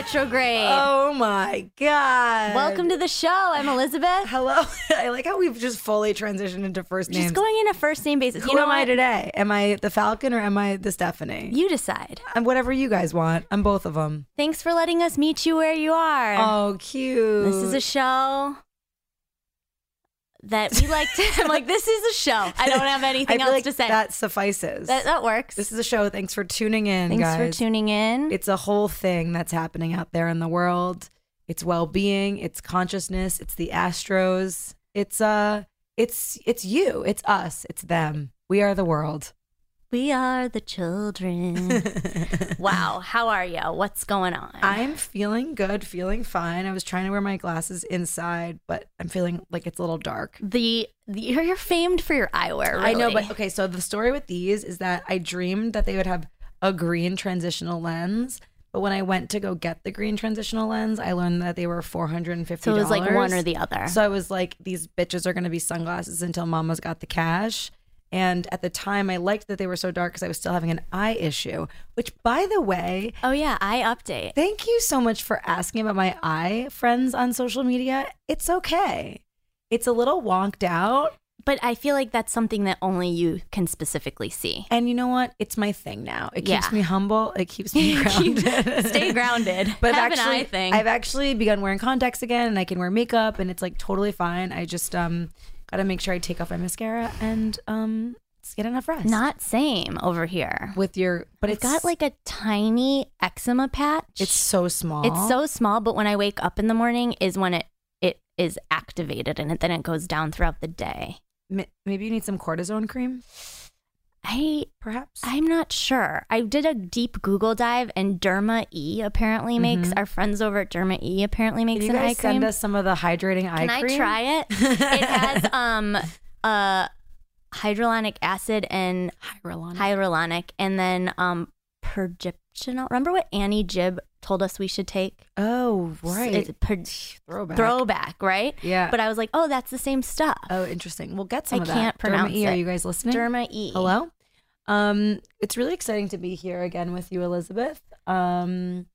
Retrograde. Oh my god! Welcome to the show. I'm Elizabeth. Hello. I like how we've just fully transitioned into first names. Just going in a first name basis. Who you know am I today? Am I the Falcon or am I the Stephanie? You decide. I'm whatever you guys want. I'm both of them. Thanks for letting us meet you where you are. Oh, cute. this is a show that we like to. I'm like, this is a show. I don't have anything else like to say. That suffices. that, that works. this is a show. Thanks for tuning in, Thanks guys. for tuning in. It's a whole thing that's happening out there in the world. It's well-being, it's consciousness, it's the astros. It's uh it's it's you, it's us, it's them. We are the world. We are the children. wow. How are you? What's going on? I'm feeling good, feeling fine. I was trying to wear my glasses inside, but I'm feeling like it's a little dark. the, the you're, famed for your eyewear. I know, really. but okay, so the story with these is that I dreamed that they would have a green transitional lens, but when I went to go get the green transitional lens, I learned that they were $450. So it was like one or the other. So I was like, these bitches are going to be sunglasses until mama's got the cash. And at the time, I liked that they were so dark because I was still having an eye issue, which, by the way, oh yeah, eye update. Thank you so much for asking about my eye friends on social media. It's okay. It's a little wonked out. But I feel like that's something that only you can specifically see. And you know what? It's my thing now. It keeps Yeah. me humble. It keeps me grounded. Stay grounded. But Have I've actually, eye thing. I've actually begun wearing contacts again and I can wear makeup and it's like totally fine. I just um gotta make sure I take off my mascara and um get enough rest. Not same over here. with your but it's got like a tiny eczema patch. it's so small. it's so small, but when I wake up in the morning is when it it is activated and it, then it goes down throughout the day. Maybe you need some cortisone cream, I perhaps. I'm not sure. I did a deep Google dive and Derma E apparently makes our friends over at Derma E apparently makes Can Mm-hmm. you an eye guys send us some of the hydrating eye Can cream? I try it? it has um uh hydrolonic acid and Hyaluronic. hyaluronic and then um progyptional. Remember what Annie Jib told us we should take? Oh, right. It's per- Throwback. throwback, right? Yeah. But I was like, oh, that's the same stuff. Oh, interesting. We'll get some I of that. can't pronounce Derma E, Are you guys listening? Derma E. Hello. Um, it's really exciting to be here again with you, Elizabeth. Um,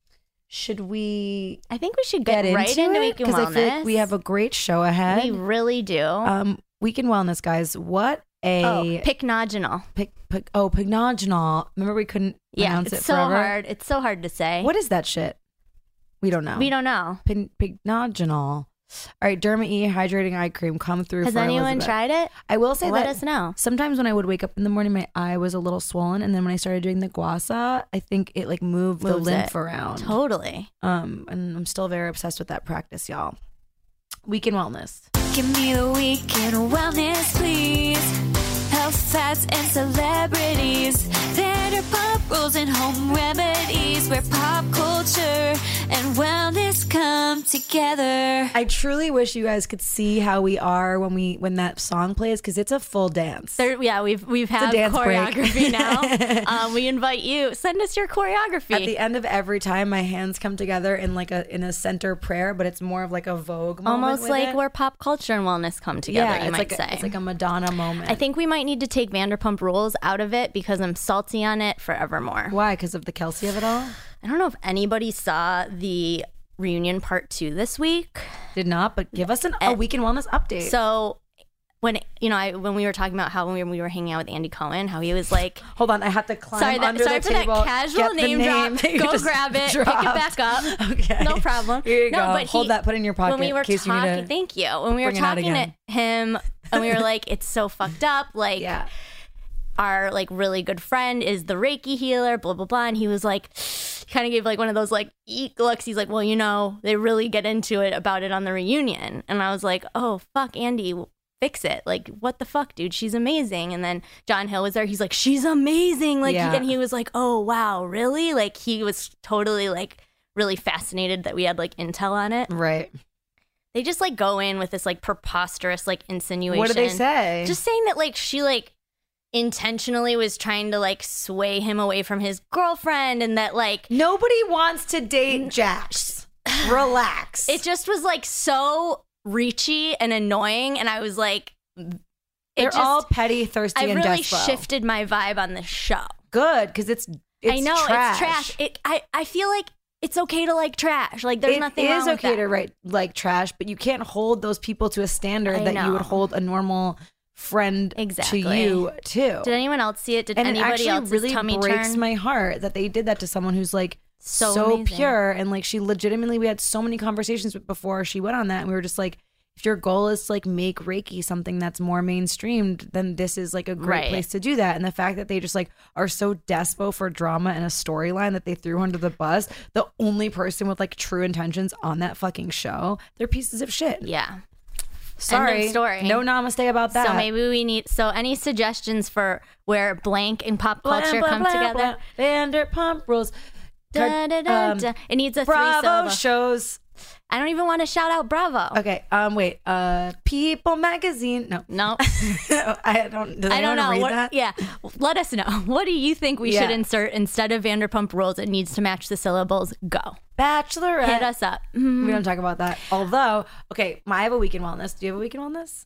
should we I think we should get, get, right into into it? Week in I feel like we have a great show ahead. We really do. um, Week in Wellness, guys. What a oh, pycnogenol. pic, pic, oh pignogenol. Remember we couldn't Yeah, pronounce it's it so forever? hard. It's so hard to say. What is that shit? We don't know. We don't know. Pig, pignogenol. All right, Derma E hydrating eye cream come through. Has anyone Elizabeth. tried it? I will say Let that us know. sometimes when I would wake up in the morning, my eye was a little swollen, and then when I started doing the gua sha, I think it like moved the lymph it. around. Totally. Um, and I'm still very obsessed with that practice, y'all. Week in wellness. Give me the weekend wellness, please. And celebrities. Vanderpump rules and home remedies. Where pop culture and wellness come together. I truly wish you guys could see how we are when we when that song plays because it's a full dance. There, yeah, we've we've had dance choreography now. um, we invite you. Send us your choreography. At the end of every time, my hands come together in like a in a center prayer, but it's more of like a Vogue moment. Almost like it. where pop culture and wellness come together. yeah, you it's might like say. a, it's like a Madonna moment. I think we might need to take Vanderpump Rules out of it because I'm salty on it forevermore. why because of the Kelsey of it all. I don't know if anybody saw the reunion part two this week. Did not, but give us an, a eh, week in wellness update. So when you know, I when we were talking about how when we were, we were hanging out with Andy Cohen, how he was like, Hold on, I have to climb sorry, that, under sorry the for table. that casual the name, drop. Go grab it, dropped. pick it back up. Okay, No problem. Here you no, go. But Hold he- that. Put in your pocket When we were in case talking, you thank you. When we were bring it out talking to him, and we were like, it's so fucked up. Like, Yeah. our like really good friend is the Reiki healer, blah blah blah. And he was like, kind of gave like one of those like eek looks. He's like, well, you know, they really get into it about it on the reunion. And I was like, oh fuck, Andy, fix it. Like, what the fuck, dude? She's amazing. And then John Hill was there. He's like, she's amazing. Like, Yeah. and he was like, oh wow, really? Like, he was totally like really fascinated that we had like intel on it. Right. they just like go in with this like preposterous like insinuation. What did they say? Just saying that like she like intentionally was trying to like sway him away from his girlfriend and that like Nobody wants to date Jax. Relax. it just was like so reachy and annoying and I was like it They're just, all petty, thirsty, I and really shifted my vibe on this show. Good, because it's, it's I know trash. it's trash. It I I feel like it's okay to like trash. Like there's It nothing is wrong with okay that. to write like trash, but you can't hold those people to a standard I that you would hold a normal friend Exactly. to you too. Did anyone else see it? Did and it anybody actually else's really tummy breaks turn? my heart that they did that to someone who's like So so, pure and like she legitimately we had so many conversations before she went on that and we were just like if your goal is to like make reiki something that's more mainstreamed then this is like a great Right. place to do that and the fact that they just like are so despo for drama and a storyline that they threw under the bus the only person with like true intentions on that fucking show they're pieces of shit yeah. sorry story. no namaste about that So maybe we need. So any suggestions for where blank and pop Blah, culture blah, come blah, together? blah. Vanderpump rules Da, da, da, um, da. It needs a three Bravo syllable. shows I don't even want to shout out Bravo. Okay. Um. Wait. Uh. People magazine. No. No, I don't. Does I don't know. Read What, that? Yeah, let us know. What do you think we Yeah. should insert instead of Vanderpump Rules? It needs to match the syllables. Go. Bachelorette. Hit us up. Mhm. We don't talk about that. Although, okay, my, I have a weekend wellness. Do you have a weekend wellness?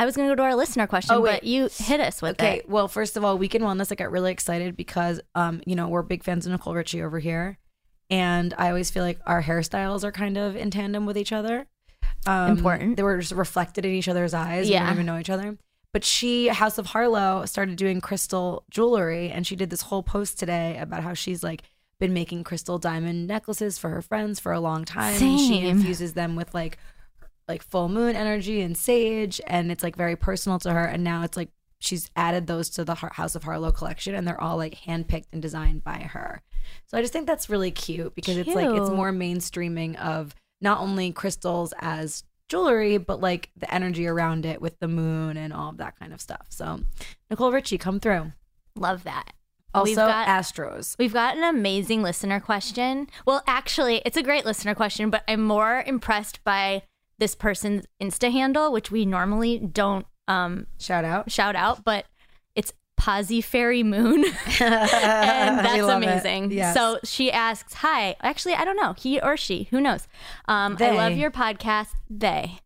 I was going to go to our listener question, Oh, but you hit us with Okay. it. Okay. Well, first of all, weekend wellness. I got really excited because, um, you know, we're big fans of Nicole Richie over here, and I always feel like our hairstyles are kind of in tandem with each other. Um, Important. They were just reflected in each other's eyes. We Yeah. didn't even know each other. But she, House of Harlow, started doing crystal jewelry, and she did this whole post today about how she's like been making crystal diamond necklaces for her friends for a long time. And she infuses them with like like full moon energy and sage, and it's like very personal to her. And now it's like she's added those to the House of Harlow collection, and they're all like handpicked and designed by her. So I just think that's really cute because it's like it's more mainstreaming of not only crystals as jewelry, but like the energy around it with the moon and all of that kind of stuff. So Nicole Richie, come through. Love that. Also, We've got- Astros. We've got an amazing listener question. Well, actually, it's a great listener question, but I'm more impressed by this person's Insta handle, which we normally don't um, Shout out. shout out, but it's Posy Fairy Moon. and that's amazing. Yes. So she asks, Hi, actually, I don't know, he or she, who knows? Um, I love your podcast. They.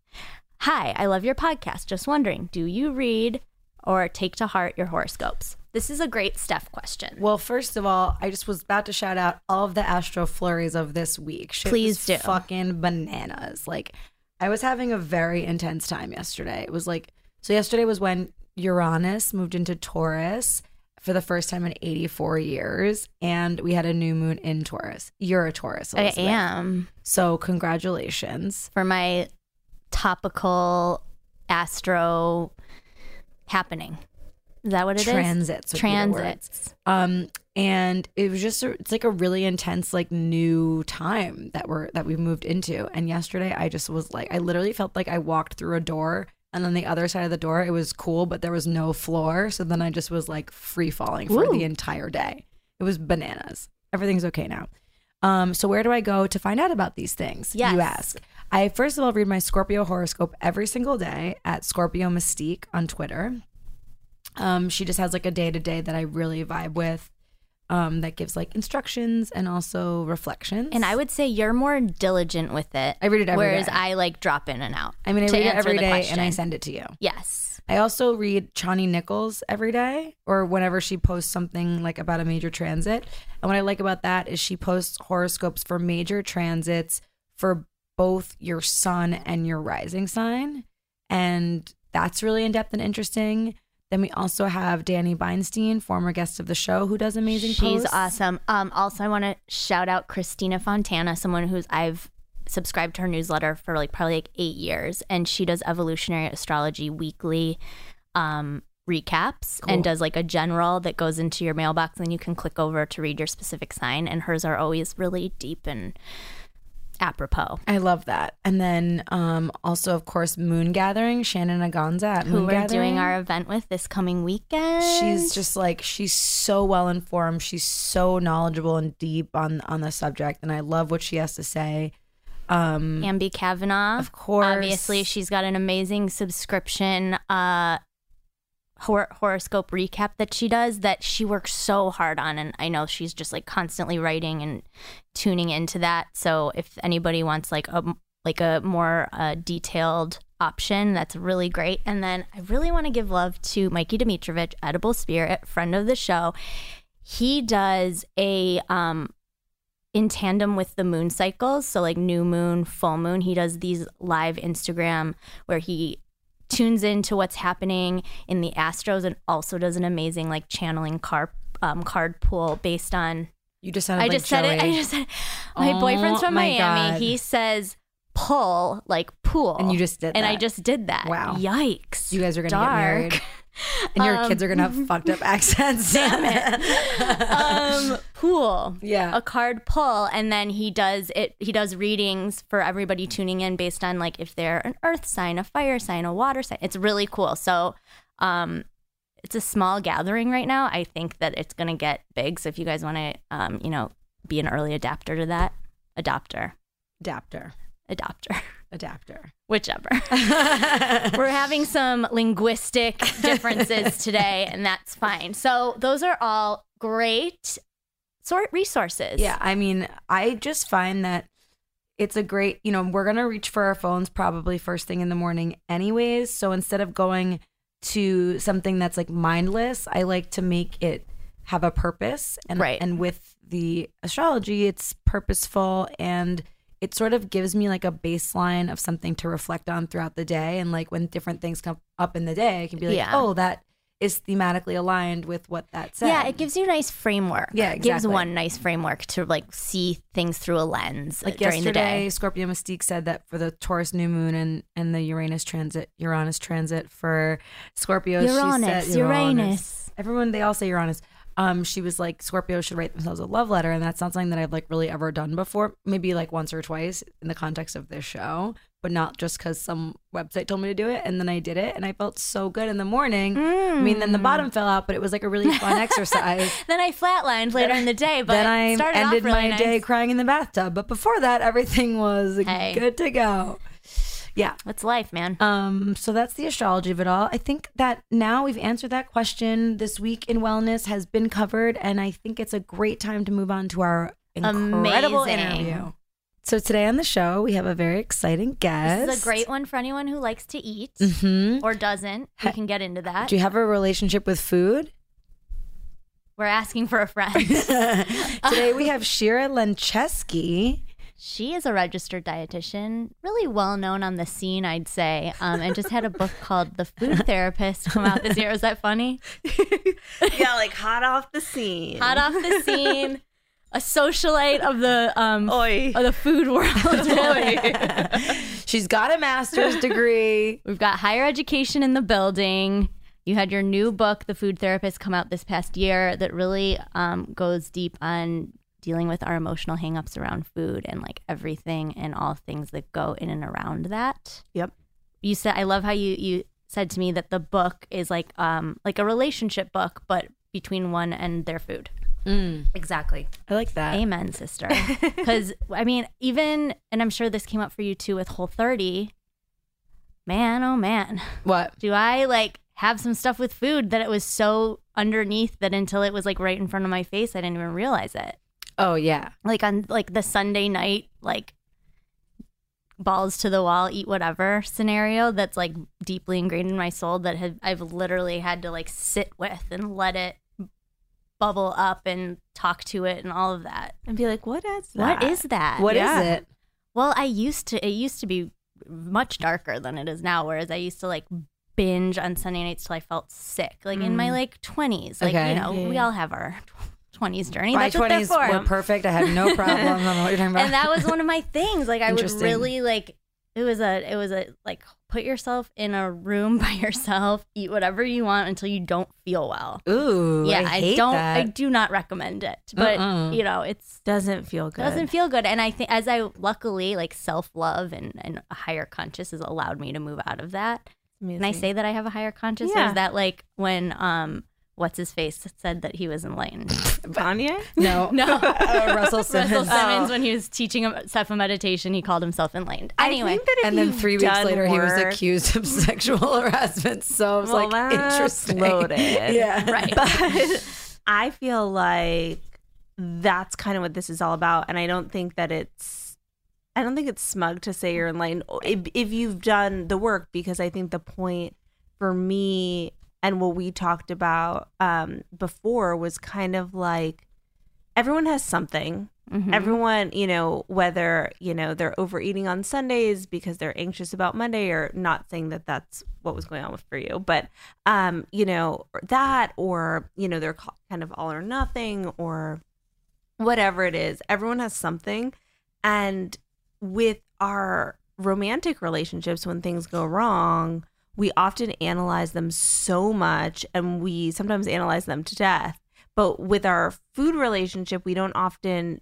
Hi, I love your podcast. Just wondering, do you read or take to heart your horoscopes? This is a great Steph question. Well, first of all, I just was about to shout out all of the Astro flurries of this week. Shit Please do. Fucking bananas. Like, I was having a very intense time yesterday. It was like, so yesterday was when Uranus moved into Taurus for the first time in 84 years, and we had a new moon in Taurus. You're a Taurus. I am So, congratulations. for my topical astro happening. Is that what it is? Transits. be. Transits. um and it was just a, it's like a really intense like new time that we're that we moved into and yesterday i just was like i literally felt like i walked through a door and on the other side of the door it was cool but there was no floor so then i just was like free falling for Ooh. the entire day it was bananas everything's okay now um so where do i go to find out about these things Yes. you ask i first of all read my scorpio horoscope every single day at scorpio mystique on twitter um, she just has like a day to day that I really vibe with. Um, that gives like instructions and also reflections. And I would say you're more diligent with it. I read it every whereas day. I like drop in and out. I mean, I read it every day question. and I send it to you. Yes. I also read Chani Nicholas every day or whenever she posts something like about a major transit. And what I like about that is she posts horoscopes for major transits for both your sun and your rising sign. And that's really in depth and interesting. Then we also have Danny Beinstein, former guest of the show, who does amazing She's posts. awesome. Um, also, I want to shout out Christina Fontana, someone who's I've subscribed to her newsletter for like probably like eight years, and she does evolutionary astrology weekly um, recaps Cool. and does like a general that goes into your mailbox, and you can click over to read your specific sign. And hers are always really deep and apropos. I love that. And then um, also, of course, Moon Gathering, Shannon Agonza at Who Moon we're Gathering. doing our event with this coming weekend. She's just like she's so well informed. She's so knowledgeable and deep on on the subject, and I love what she has to say. Um, Ambi Kavanagh. Of course. Obviously, she's got an amazing subscription uh, hor- horoscope recap that she does that she works so hard on. And I know she's just like constantly writing and tuning into that. So if anybody wants like a like a more uh, detailed option, that's really great. And then I really want to give love to Mikey Dimitrovich, Edible Spirit, friend of the show. He does a um, in tandem with the moon cycles. So, like new moon, full moon, he does these live Instagram where he tunes into what's happening in the astros and also does an amazing like channeling card um, card pool based on. you just sounded I like just said it. I just said my Oh boyfriend's from my Miami. God. He says pull like pool, And you just did and I just did that. Wow. Yikes! You guys are gonna Dark. get married, and your Um, kids are gonna have fucked up accents. Damn it. um, pool. Yeah. A card pull, and then he does it. He does readings for everybody tuning in based on like if they're an earth sign, a fire sign, a water sign. It's really cool. So, um, it's a small gathering right now. I think that it's gonna get big. So if you guys want to, um, you know, be an early adapter to that, adopter, adapter, adopter, adapter. whichever. We're having some linguistic differences today, and that's fine. So those are all great sort resources. Yeah, I mean, I just find that it's a great, you know, we're going to reach for our phones probably first thing in the morning anyways. So instead of going to something that's like mindless, I like to make it have a purpose. And Right. and with the astrology, it's purposeful and it sort of gives me like a baseline of something to reflect on throughout the day and like when different things come up in the day, I can be like, Yeah. "Oh, that is thematically aligned with what that said." Yeah, it gives you a nice framework. Yeah, It gives one nice framework to like see things through a lens uh, like during the yesterday day. scorpio mystique said that for the taurus new moon and and the uranus transit uranus transit for scorpio Uranus, said Uranus. everyone they all say uranus um she was like scorpio should write themselves a love letter and that's not something that i've like really ever done before maybe like once or twice in the context of this show but not just because some website told me to do it and then i did it and i felt so good in the morning i mean then the Mm. bottom fell out but it was like a really fun exercise Then I flatlined later in the day, but then I started ended off really my day crying in the bathtub. But before that, everything was Hey. good to go. Yeah. That's life, man. Um, so that's the astrology of it all. I think that now we've answered that question. This week in wellness has been covered, and I think it's a great time to move on to our incredible Amazing. interview. So today on the show, we have a very exciting guest. This is a great one for anyone who likes to eat hmm or doesn't. We can get into that. Do you have a relationship with food? We're asking for a friend. Today we have Shira Lenchewski. She is a registered dietitian, really well known on the scene, I'd say, um, and just had a book called The Food Therapist come out this year. Was that funny? yeah, like hot off the scene. Hot off the scene, a socialite of the um, Oi. of the food world. She's got a master's degree. We've got higher education in the building. You had your new book, The Food Therapist, come out this past year that really um, goes deep on dealing with our emotional hangups around food and like everything and all things that go in and around that. Yep. You said I love how you you said to me that the book is like um like a relationship book, but between one and their food. Mm. Exactly. I like that. Amen, sister. Because I mean, even and I'm sure this came up for you too with Whole 30. Man, oh man, What? do I like have some stuff with food that it was so underneath that until it was like right in front of my face, I didn't even realize it. Oh yeah. Like on like the Sunday night, like balls to the wall, eat whatever scenario that's like deeply ingrained in my soul that have I've literally had to like sit with and let it bubble up and talk to it and all of that. And be like, what is that? What is that? What is Yeah. it? Well, I used to. It used to be much darker than it is now. Whereas I used to like binge on Sunday nights till I felt sick, like in my mm. like twenties. Like Okay. you know, we all have our twenties journey. My That's what they're twenties for. were perfect. I had no problem. I don't know what you're talking about. and that was one of my things. Like I would Interesting. really like. It was a. It was a like put yourself in a room by yourself, eat whatever you want until you don't feel well. Ooh, yeah, I, hate don't. That. I do not recommend it, but Uh-uh. you know, it's Doesn't feel good. doesn't feel good and i think as i luckily like self-love and, and a higher conscious has allowed me to move out of that and i say that i have a higher conscious Yeah. is that like when um what's his face said that he was enlightened. Kanye? No, No. uh, Russell Russell Simmons. Simmons, when he was teaching himself a meditation, he called himself enlightened. Anyway, I think that if And then three weeks done later, he was accused of sexual harassment. So I was Well, like, that's interesting. loaded. Yeah. right. But I feel like that's kind of what this is all about. And I don't think that it's, I don't think it's smug to say you're enlightened if, if you've done the work, because I think the point for me and what we talked about um, before was kind of like everyone has something. Mhm. Everyone, you know, whether, you know, they're overeating on Sundays because they're anxious about Monday or not saying that that's what was going on for you, but, um, you know, that or, you know, they're kind of all or nothing or whatever it is. Everyone has something. And with our romantic relationships, when things go wrong, we often analyze them so much and we sometimes analyze them to death. But with our food relationship, we don't often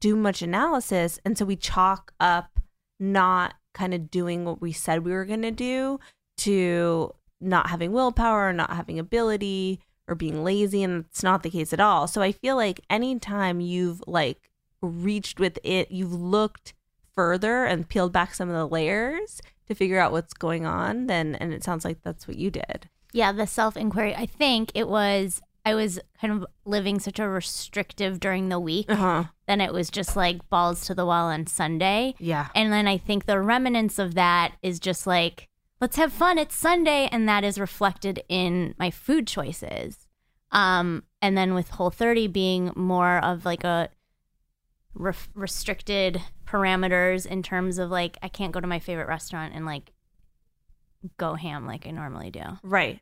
do much analysis. And so we chalk up not kind of doing what we said we were going to do to not having willpower or not having ability or being lazy. And it's not the case at all. So I feel like anytime you've like reached with it, you've looked further and peeled back some of the layers to figure out what's going on, then, and it sounds like that's what you did. yeah, the self inquiry. I think it was. I was kind of living such a restrictive during the week. Uh huh. Then it was just like balls to the wall on Sunday. Yeah. And then I think the remnants of that is just like, let's have fun. It's Sunday. And that is reflected in my food choices. Um, and then with Whole 30 being more of like a re- restricted parameters in terms of like, I can't go to my favorite restaurant and like go ham like I normally do. Right.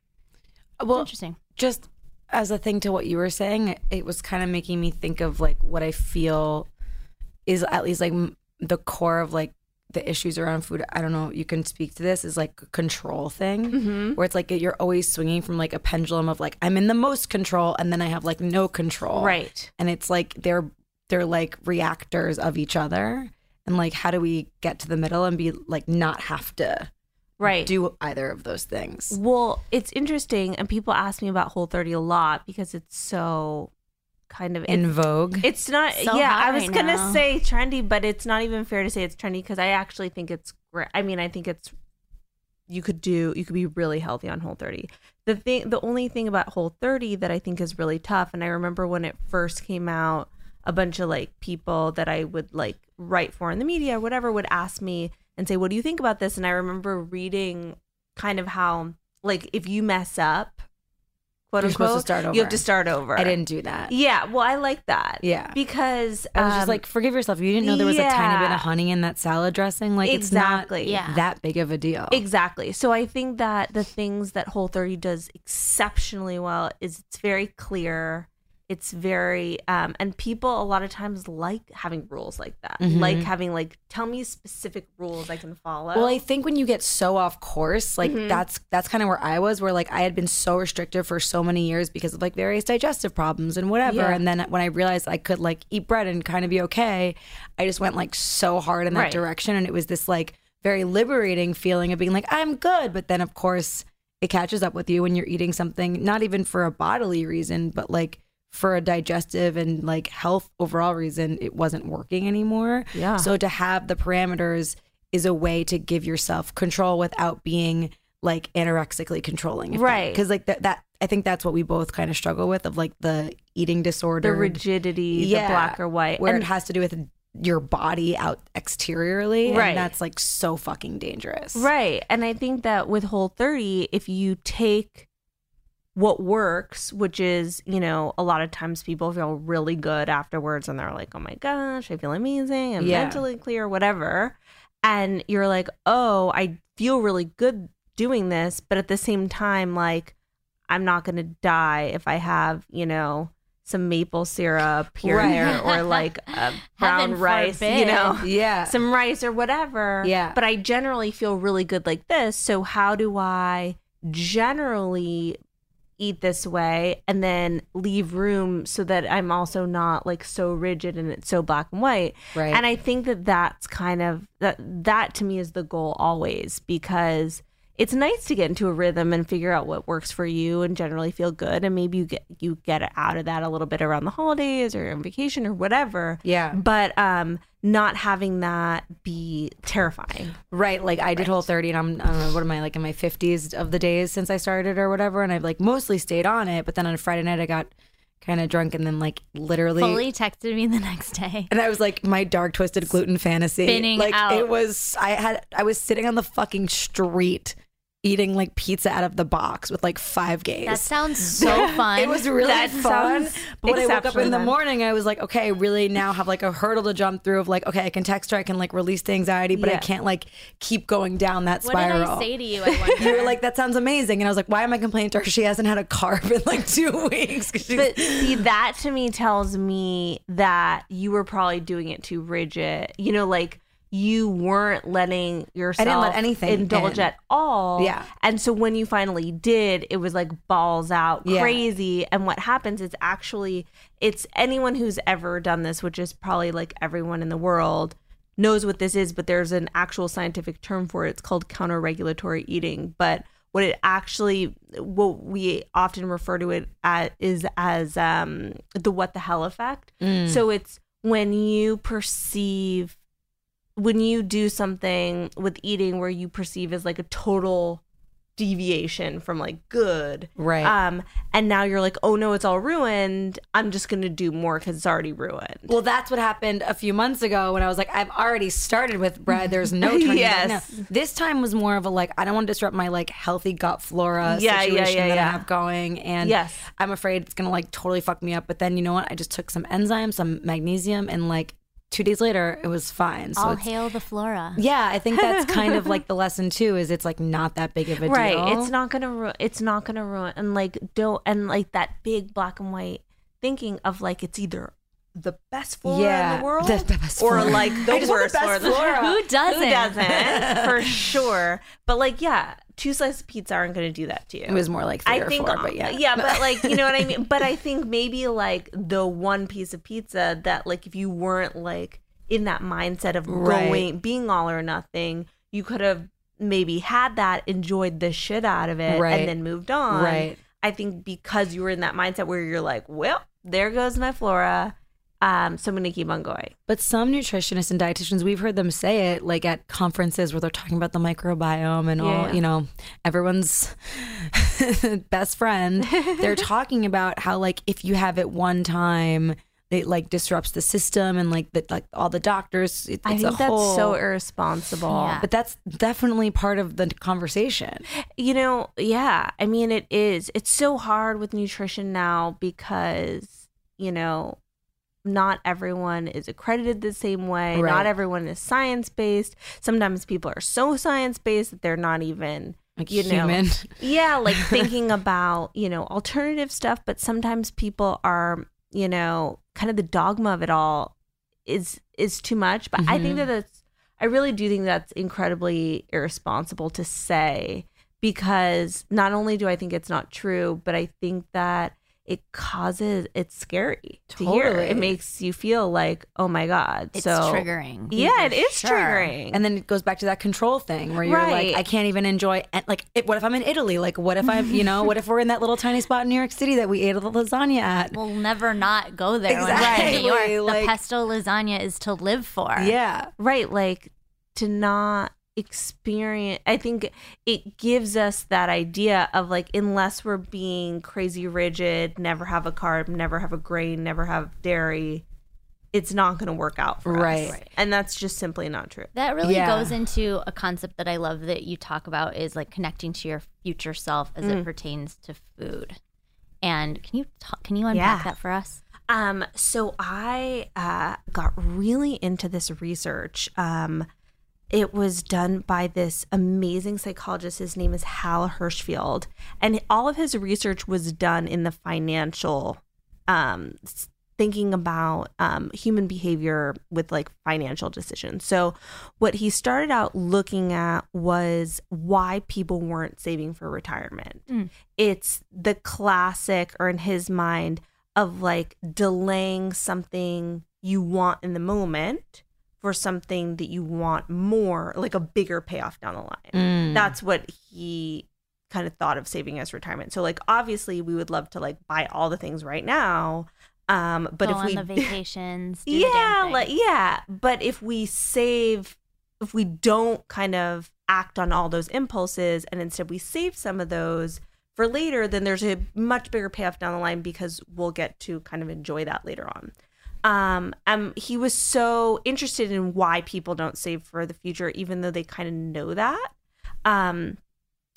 It's Well, interesting. just as a thing to what you were saying, it- it was kind of making me think of like what I feel is at least like the core of like the issues around food. I don't know. You can speak to this is like a control thing Mm-hmm. where it's like you're always swinging from like a pendulum of like I'm in the most control and then I have like no control. Right. And it's like they're they're like reactors of each other. And like how do we get to the middle and be like not have to Right. do either of those things? Well, it's interesting, and people ask me about Whole 30 a lot because it's so kind of In it's, vogue. it's not. So yeah, I was right gonna now. say trendy, but it's not even fair to say it's trendy because I actually think it's great. I mean, I think it's you could do you could be really healthy on Whole 30. The thing, the only thing about Whole 30 that I think is really tough, and I remember when it first came out, a bunch of like people that I would like write for in the media, whatever, would ask me and say, "What do you think about this?" And I remember reading kind of how like if you mess up, quote You're supposed to unquote, start you have to start over. I didn't do that. Yeah, well, I like that. Yeah. because I was um, just like, forgive yourself. You didn't know there was a tiny bit yeah. of honey in that salad dressing. Like, Exactly. it's not Yeah. that big of a deal. Exactly. So I think that the things that Whole 30 does exceptionally well is it's very clear. It's very um and people a lot of times like having rules like that. Mhm. Like having like tell me specific rules I can follow. well, I think when you get so off course, like Mhm. that's that's kind of where I was, where like I had been so restrictive for so many years because of like various digestive problems and whatever. Yeah. And then when I realized I could like eat bread and kind of be okay, I just went like so hard in that Right. direction, and it was this like very liberating feeling of being like I'm good, but then of course it catches up with you when you're eating something not even for a bodily reason, but like for a digestive and like health overall reason, it wasn't working anymore. Yeah. So to have the parameters is a way to give yourself control without being like anorexically controlling. Right. Because like that, that, I think that's what we both kind of struggle with of like the eating disorder. the rigidity, Yeah. the black or white. where and it has to do with your body out exteriorly. Right. And that's like so fucking dangerous. Right. And I think that with Whole 30, if you take what works, which is, you know, a lot of times people feel really good afterwards and they're like, oh my gosh, I feel amazing. I'm Yeah. mentally clear, whatever. And you're like, oh, I feel really good doing this. But at the same time, like, I'm not going to die if I have, you know, some maple syrup here and there or like brown rice, you know Yeah. some rice or whatever. Yeah. But I generally feel really good like this. So how do I generally eat this way and then leave room so that I'm also not like so rigid and it's so black and white. Right. And I think that that's kind of that that to me is the goal always because it's nice to get into a rhythm and figure out what works for you and generally feel good and maybe you get you get out of that a little bit around the holidays or on vacation or whatever Yeah. but um not having that be terrifying Right. Like I did whole 30 and I'm, I don't know, what am I like in my 50s of the days since I started or whatever. And I've like mostly stayed on it. But then on a Friday night, I got kind of drunk and then like literally. Fully texted me the next day. and I was like, my dark twisted gluten fantasy. Spinning like out. it was, I had, I was sitting on the fucking street eating like pizza out of the box with like five gays. That sounds so fun. It was really That fun. But when I woke up in the morning, I was like, okay, I really now have like a hurdle to jump through of like, okay, I can text her, I can like release the anxiety, but I can't like keep going down that what spiral. did I say to you? I. You were like, that sounds amazing. And I was like, why am I complaining to her? She hasn't had a carb in like two weeks. but see that to me tells me that you were probably doing it too rigid you know like you weren't letting yourself let anything indulge in. at all Yeah. and so when you finally did it was like balls out Yeah. crazy and what happens is actually it's anyone who's ever done this which is probably like everyone in the world knows what this is but there's an actual scientific term for it it's called counter regulatory eating but what it actually what we often refer to it as is as um the what the hell effect so it's when you perceive when you do something with eating where you perceive as like a total deviation from like good Right. um and now you're like oh no it's all ruined i'm just gonna do more because it's already ruined well, that's what happened a few months ago when I was like, I've already started with bread. There's no turning back Yes. now. This time was more of a like, I don't want to disrupt my like healthy gut flora Yeah, yeah, situation yeah, that yeah. I have going. And Yes. I'm afraid it's to like totally fuck me up. But then you know what? I just took some enzymes, some magnesium, and like two days later, it was fine. So All hail the flora. yeah, I think that's kind of like the lesson too. Is it's like not that big of a right deal. it's not gonna ru- it's not gonna ruin and like don't and like that big black and white thinking of like it's either the best flora in the world the- the best or like the I just want the worst best flora. flora. Who doesn't? Who doesn't? For sure. But like, yeah, two slices of pizza aren't going to do that to you. It was more like three I or think, four, but yeah. yeah, but like, you know what I mean. But I think maybe like the one piece of pizza that like if you weren't like in that mindset of Right. going being all or nothing, you could have maybe had that, enjoyed the shit out of it, Right. and then moved on. Right. I think because you were in that mindset where you're like, well, there goes my flora. Um, so I'm gonna keep on going. But some nutritionists and dietitians, we've heard them say it like at conferences where they're talking about the microbiome and all, Yeah. you know, everyone's best friend. They're talking about how like if you have it one time, it like disrupts the system and like the like all the doctors. It, I it's think a that's whole, so irresponsible. Yeah. But that's definitely part of the conversation. You know, yeah. I mean, it is. It's so hard with nutrition now because, you know, not everyone is accredited the same way. Right. Not everyone is science based. Sometimes people are so science based that they're not even, Like you know, human. yeah, like thinking about, you know, alternative stuff. But sometimes people are, you know, kind of the dogma of it all is is too much. But I think mm-hmm. that that's I really do think that's incredibly irresponsible to say because not only do I think it's not true, but I think that it causes it's scary to hear. Totally. It makes you feel like, oh my god, It's so triggering. Yeah, it is Sure. triggering. And then it goes back to that control thing where you're Right. like, I can't even enjoy. And like, it, what if I'm in Italy? Like, what if I'm, you know, what if we're in that little tiny spot in New York City that we ate the lasagna at? We'll never not go there Exactly, New York. like- the pesto lasagna is to live for. yeah, right like to not experience i think it gives us that idea of like unless we're being crazy rigid never have a carb never have a grain never have dairy it's not going to work out for Right. us Right. and that's just simply not true That really Yeah. goes into a concept that I love that you talk about is like connecting to your future self as Mm. it pertains to food. And can you talk, can you unpack Yeah. that for us? Um, so I uh, got really into this research. Um, it was done by this amazing psychologist. His name is Hal Hershfield, and all of his research was done in the financial, um, thinking about um, human behavior with like financial decisions. So, what he started out looking at was why people weren't saving for retirement. It's the classic, or in his mind, of like delaying something you want in the moment for something that you want more, like a bigger payoff down the line. That's what he kind of thought of saving as retirement. So like obviously we would love to like buy all the things right now. Um but Go if on we the vacations. Do the yeah, damn like yeah, but if we save if we don't kind of act on all those impulses and instead we save some of those for later, then there's a much bigger payoff down the line because we'll get to kind of enjoy that later on. Um, um, he was so interested in why people don't save for the future, even though they kind of know that. Um,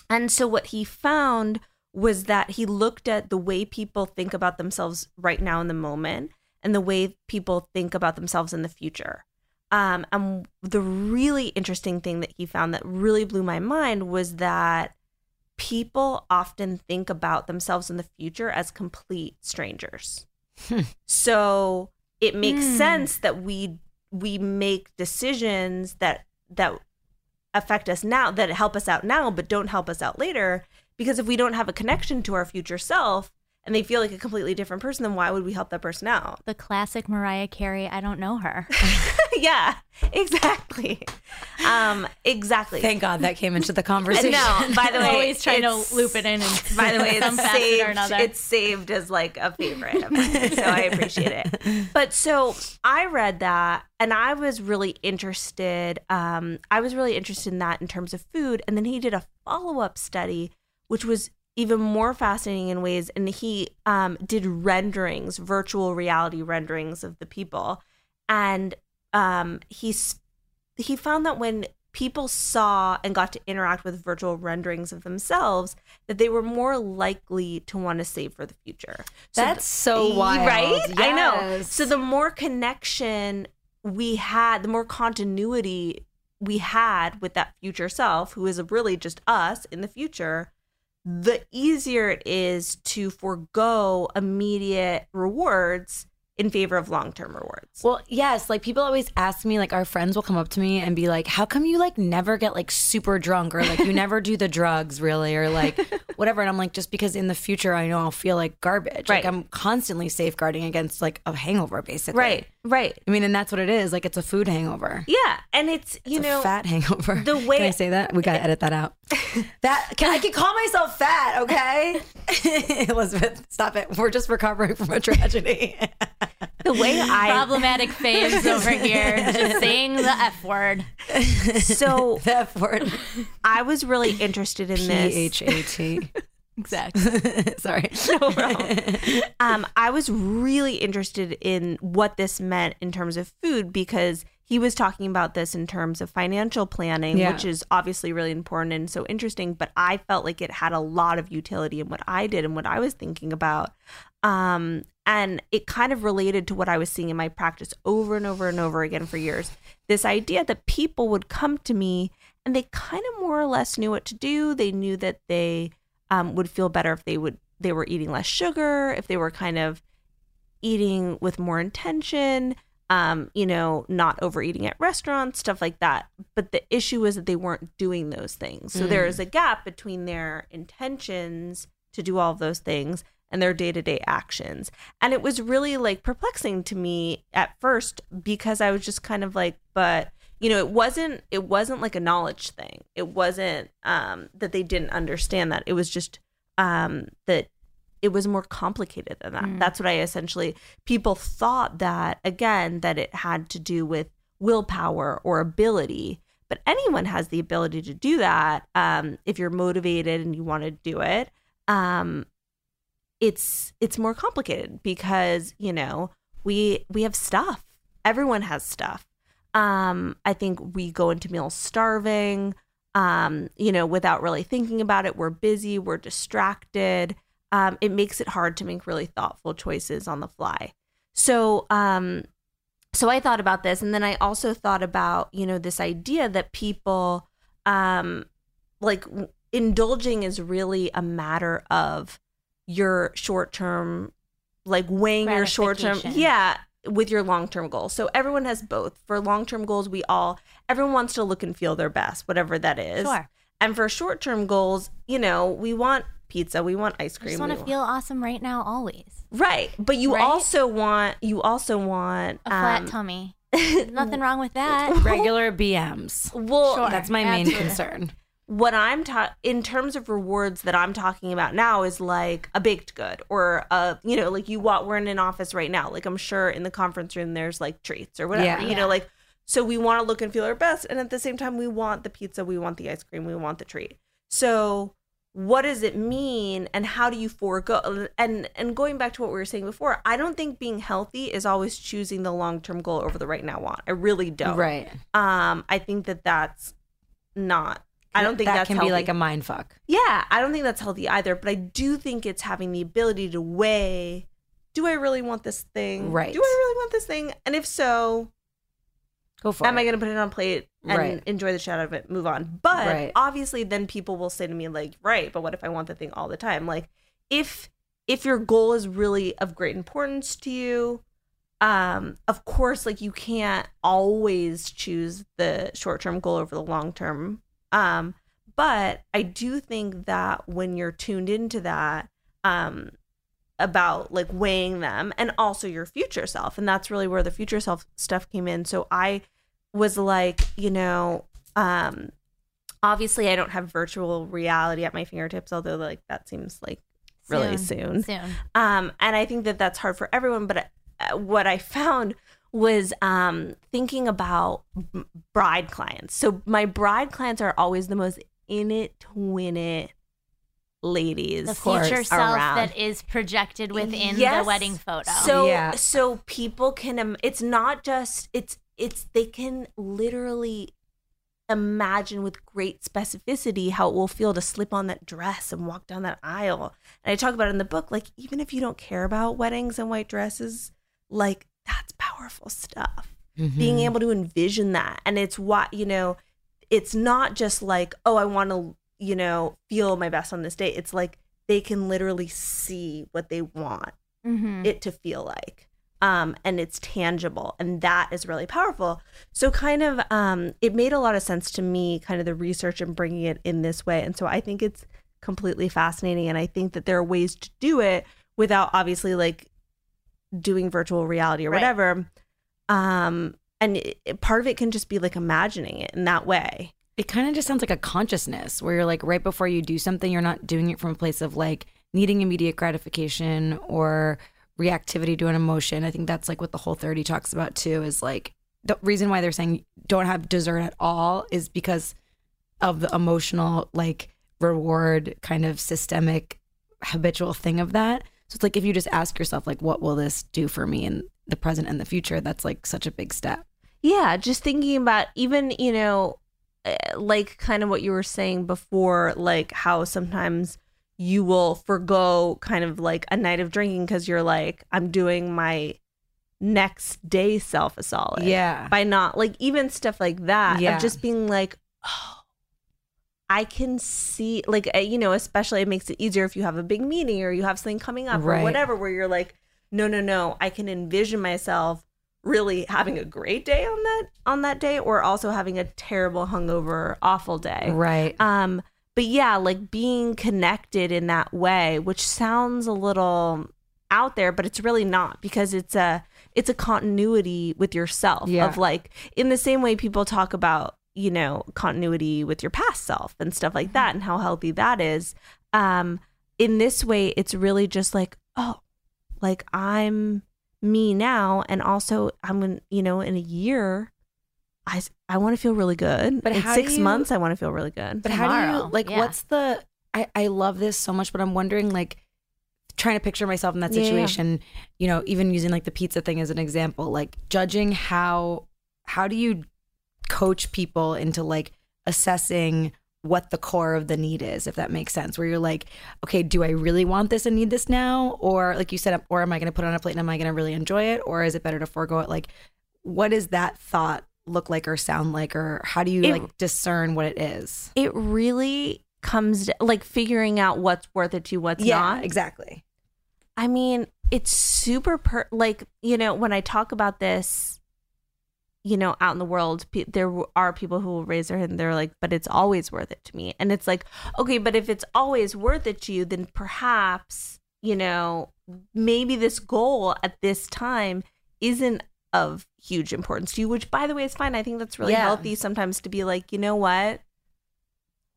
and so what he found was that he looked at the way people think about themselves right now in the moment and the way people think about themselves in the future. Um, and the really interesting thing that he found that really blew my mind was that people often think about themselves in the future as complete strangers. so it makes hmm. sense that we we make decisions that that affect us now that help us out now but don't help us out later because if we don't have a connection to our future self and they feel like a completely different person then why would we help that person out the classic Mariah Carey. I don't know her. yeah exactly um exactly Thank God that came into the conversation. no by the way Always trying to loop it in. And by the way, some it's facet or saved. another. It's saved as like a favorite of mine, so I appreciate it. But so I read that, and I was really interested. Um, I was really interested in that in terms of food, and then he did a follow up study, which was even more fascinating in ways. And he um, did renderings, virtual reality renderings of the people, and um, he's he found that when people saw and got to interact with virtual renderings of themselves that they were more likely to want to save for the future So That's so wild. right i know so the more connection we had the more continuity we had with that future self who is really just us in the future the easier it is to forego immediate rewards in favor of long-term rewards Well, yes, like people always ask me, like our friends will come up to me and be like, "How come you like never get like super drunk or like you never do the drugs really or like whatever?" And I'm like, "Just because in the future I know I'll feel like garbage. Right. Like I'm constantly safeguarding against like a hangover, basically. right right I mean, and that's what it is. Like it's a food hangover. yeah and it's you It's know a fat hangover. the way- can I say that? We gotta edit that out. that can I can call myself fat? Okay, Elizabeth, stop it. We're just recovering from a tragedy. the way I Problematic phase over here, just saying the F word. so f word. I was really interested in P this. H A T. Exactly. Sorry. Um, I was really interested in what this meant in terms of food because he was talking about this in terms of financial planning, Yeah. which is obviously really important and so interesting. But I felt like it had a lot of utility in what I did and what I was thinking about. Um, and it kind of related to what I was seeing in my practice over and over and over again for years. This idea that people would come to me and they kind of more or less knew what to do. They knew that they um, would feel better if they would they were eating less sugar, if they were kind of eating with more intention, um, you know, not overeating at restaurants, stuff like that. But the issue is that they weren't doing those things. So there is a gap between their intentions to do all of those things and their day-to-day actions. And it was really like perplexing to me at first because I was just kind of like, but you know, it wasn't it wasn't like a knowledge thing. It wasn't um that they didn't understand that. It was just um that it was more complicated than that. That's what I essentially people thought that again that it had to do with willpower or ability, but anyone has the ability to do that um, if you're motivated and you want to do it. Um, it's it's more complicated because you know we we have stuff. Everyone has stuff. Um, I think we go into meals starving. Um, you know, without really thinking about it, we're busy, we're distracted um, it makes it hard to make really thoughtful choices on the fly. So, um, so I thought about this, and then I also thought about you know this idea that people, um, like indulging is really a matter of your short term, like weighing your short term, yeah, with your long term goals. So everyone has both. For long term goals, we all everyone wants to look and feel their best, whatever that is. Sure. And for short term goals, you know, we want pizza, we want ice I cream. just want we to want- feel awesome right now, always. right, but you Right? also want you also want A flat um, tummy. Nothing wrong with that. Regular BMs. well, Sure. That's my main Absolutely. concern. What I'm ta- in terms of rewards that I'm talking about now is like a baked good or a you know like you walk we're in an office right now like I'm sure in the conference room there's like treats or whatever Yeah. you Yeah. know like so we want to look and feel our best and at the same time we want the pizza we want the ice cream we want the treat so what does it mean and how do you forego and and going back to what we were saying before I don't think being healthy is always choosing the long-term goal over the right now want I really don't Right. um I think that that's not I don't think that that's can healthy. be like a mind fuck. Yeah, I don't think that's healthy either, but I do think it's having the ability to weigh do I really want this thing? Right. Do I really want this thing? And if so, Go for am it. Am I going to put it on plate and Right. enjoy the shit out of it, move on? But Right. obviously then people will say to me like, "Right, but what if I want the thing all the time?" Like if if your goal is really of great importance to you, um of course like you can't always choose the short-term goal over the long-term. Um but I do think that when you're tuned into that um about like weighing them and also your future self and that's really where the future self stuff came in. So i was like you know um obviously i don't have virtual reality at my fingertips although like that seems like really soon, Soon. um and i think that that's hard for everyone but uh, what i found was um thinking about b- bride clients so my bride clients are always the most in it to win it ladies The future self around. that is projected within the wedding photo. So Yeah. so people can im- it's not just it's it's they can literally imagine with great specificity how it will feel to slip on that dress and walk down that aisle. And I talk about it in the book like even if you don't care about weddings and white dresses, like that's powerful stuff. Being able to envision that and it's what, you know, it's not just like, oh, I want to, you know, feel my best on this day. It's like they can literally see what they want Mhm. it to feel like um and it's tangible and that is really powerful so kind of um it made a lot of sense to me kind of the research and bringing it in this way and so i think it's completely fascinating and i think that there are ways to do it without obviously like doing virtual reality or Right. whatever um and it, part of it can just be like imagining it in that way. It kind of just sounds like a consciousness where you're like right before you do something you're not doing it from a place of like needing immediate gratification or reactivity to an emotion. I think that's like what the whole 30 talks about too is like the reason why they're saying don't have dessert at all is because of the emotional like reward kind of systemic habitual thing of that so it's like if you just ask yourself like what will this do for me in the present and the future that's like such a big step Yeah, just thinking about even, you know, eh, like kind of what you were saying before, like how sometimes you will forego kind of like a night of drinking because you're like, I'm doing my next day self a solid. yeah By not like even stuff like that Yeah. of just being like, oh, I can see, like, eh, you know, especially it makes it easier if you have a big meeting or you have something coming up Right. or whatever, where you're like, no, no, no, I can envision myself really having a great day on that on that day or also having a terrible hungover awful day right um but yeah like being connected in that way which sounds a little out there but it's really not because it's a it's a continuity with yourself Yeah. of like in the same way people talk about you know continuity with your past self and stuff like that and how healthy that is um in this way it's really just like oh like i'm me now and also i'm in you know in a year I, I want to feel really good But in six you- months i want to feel really good But how do you like? Yeah. What's the? I I love this so much, but I'm wondering like, trying to picture myself in that Yeah, yeah. situation. You know, even using like the pizza thing as an example, like judging how how do you coach people into like assessing what the core of the need is, if that makes sense. Where you're like, okay, do I really want this and need this now, or like you said, or am I going to put it on a plate and am I going to really enjoy it, or is it better to forego it? Like, what does that thought look like or sound like, or how do you It- like discern what it is? it really comes to, like figuring out what's worth it to you what's not exactly. I mean, it's super per like, you know, when I talk about this, you know, out in the world, pe- there are people who will raise their hand and they're like, but it's always worth it to me. And it's like, okay, but if it's always worth it to you, then perhaps, you know, maybe this goal at this time isn't of huge importance to you, which by the way is fine. I think that's really Yeah. healthy sometimes to be like, you know what?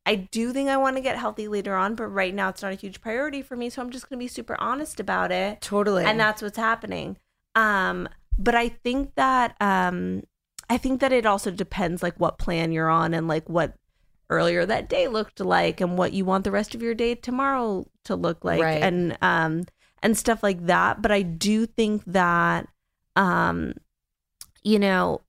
I do think I want to get healthy later on, but right now it's not a huge priority for me. So I'm just going to be super honest about it. Totally. And that's what's happening. Um, but I think that um, I think that it also depends like what plan you're on and like what earlier that day looked like and what you want the rest of your day tomorrow to look like Right. and um and stuff like that. But I do think that um you know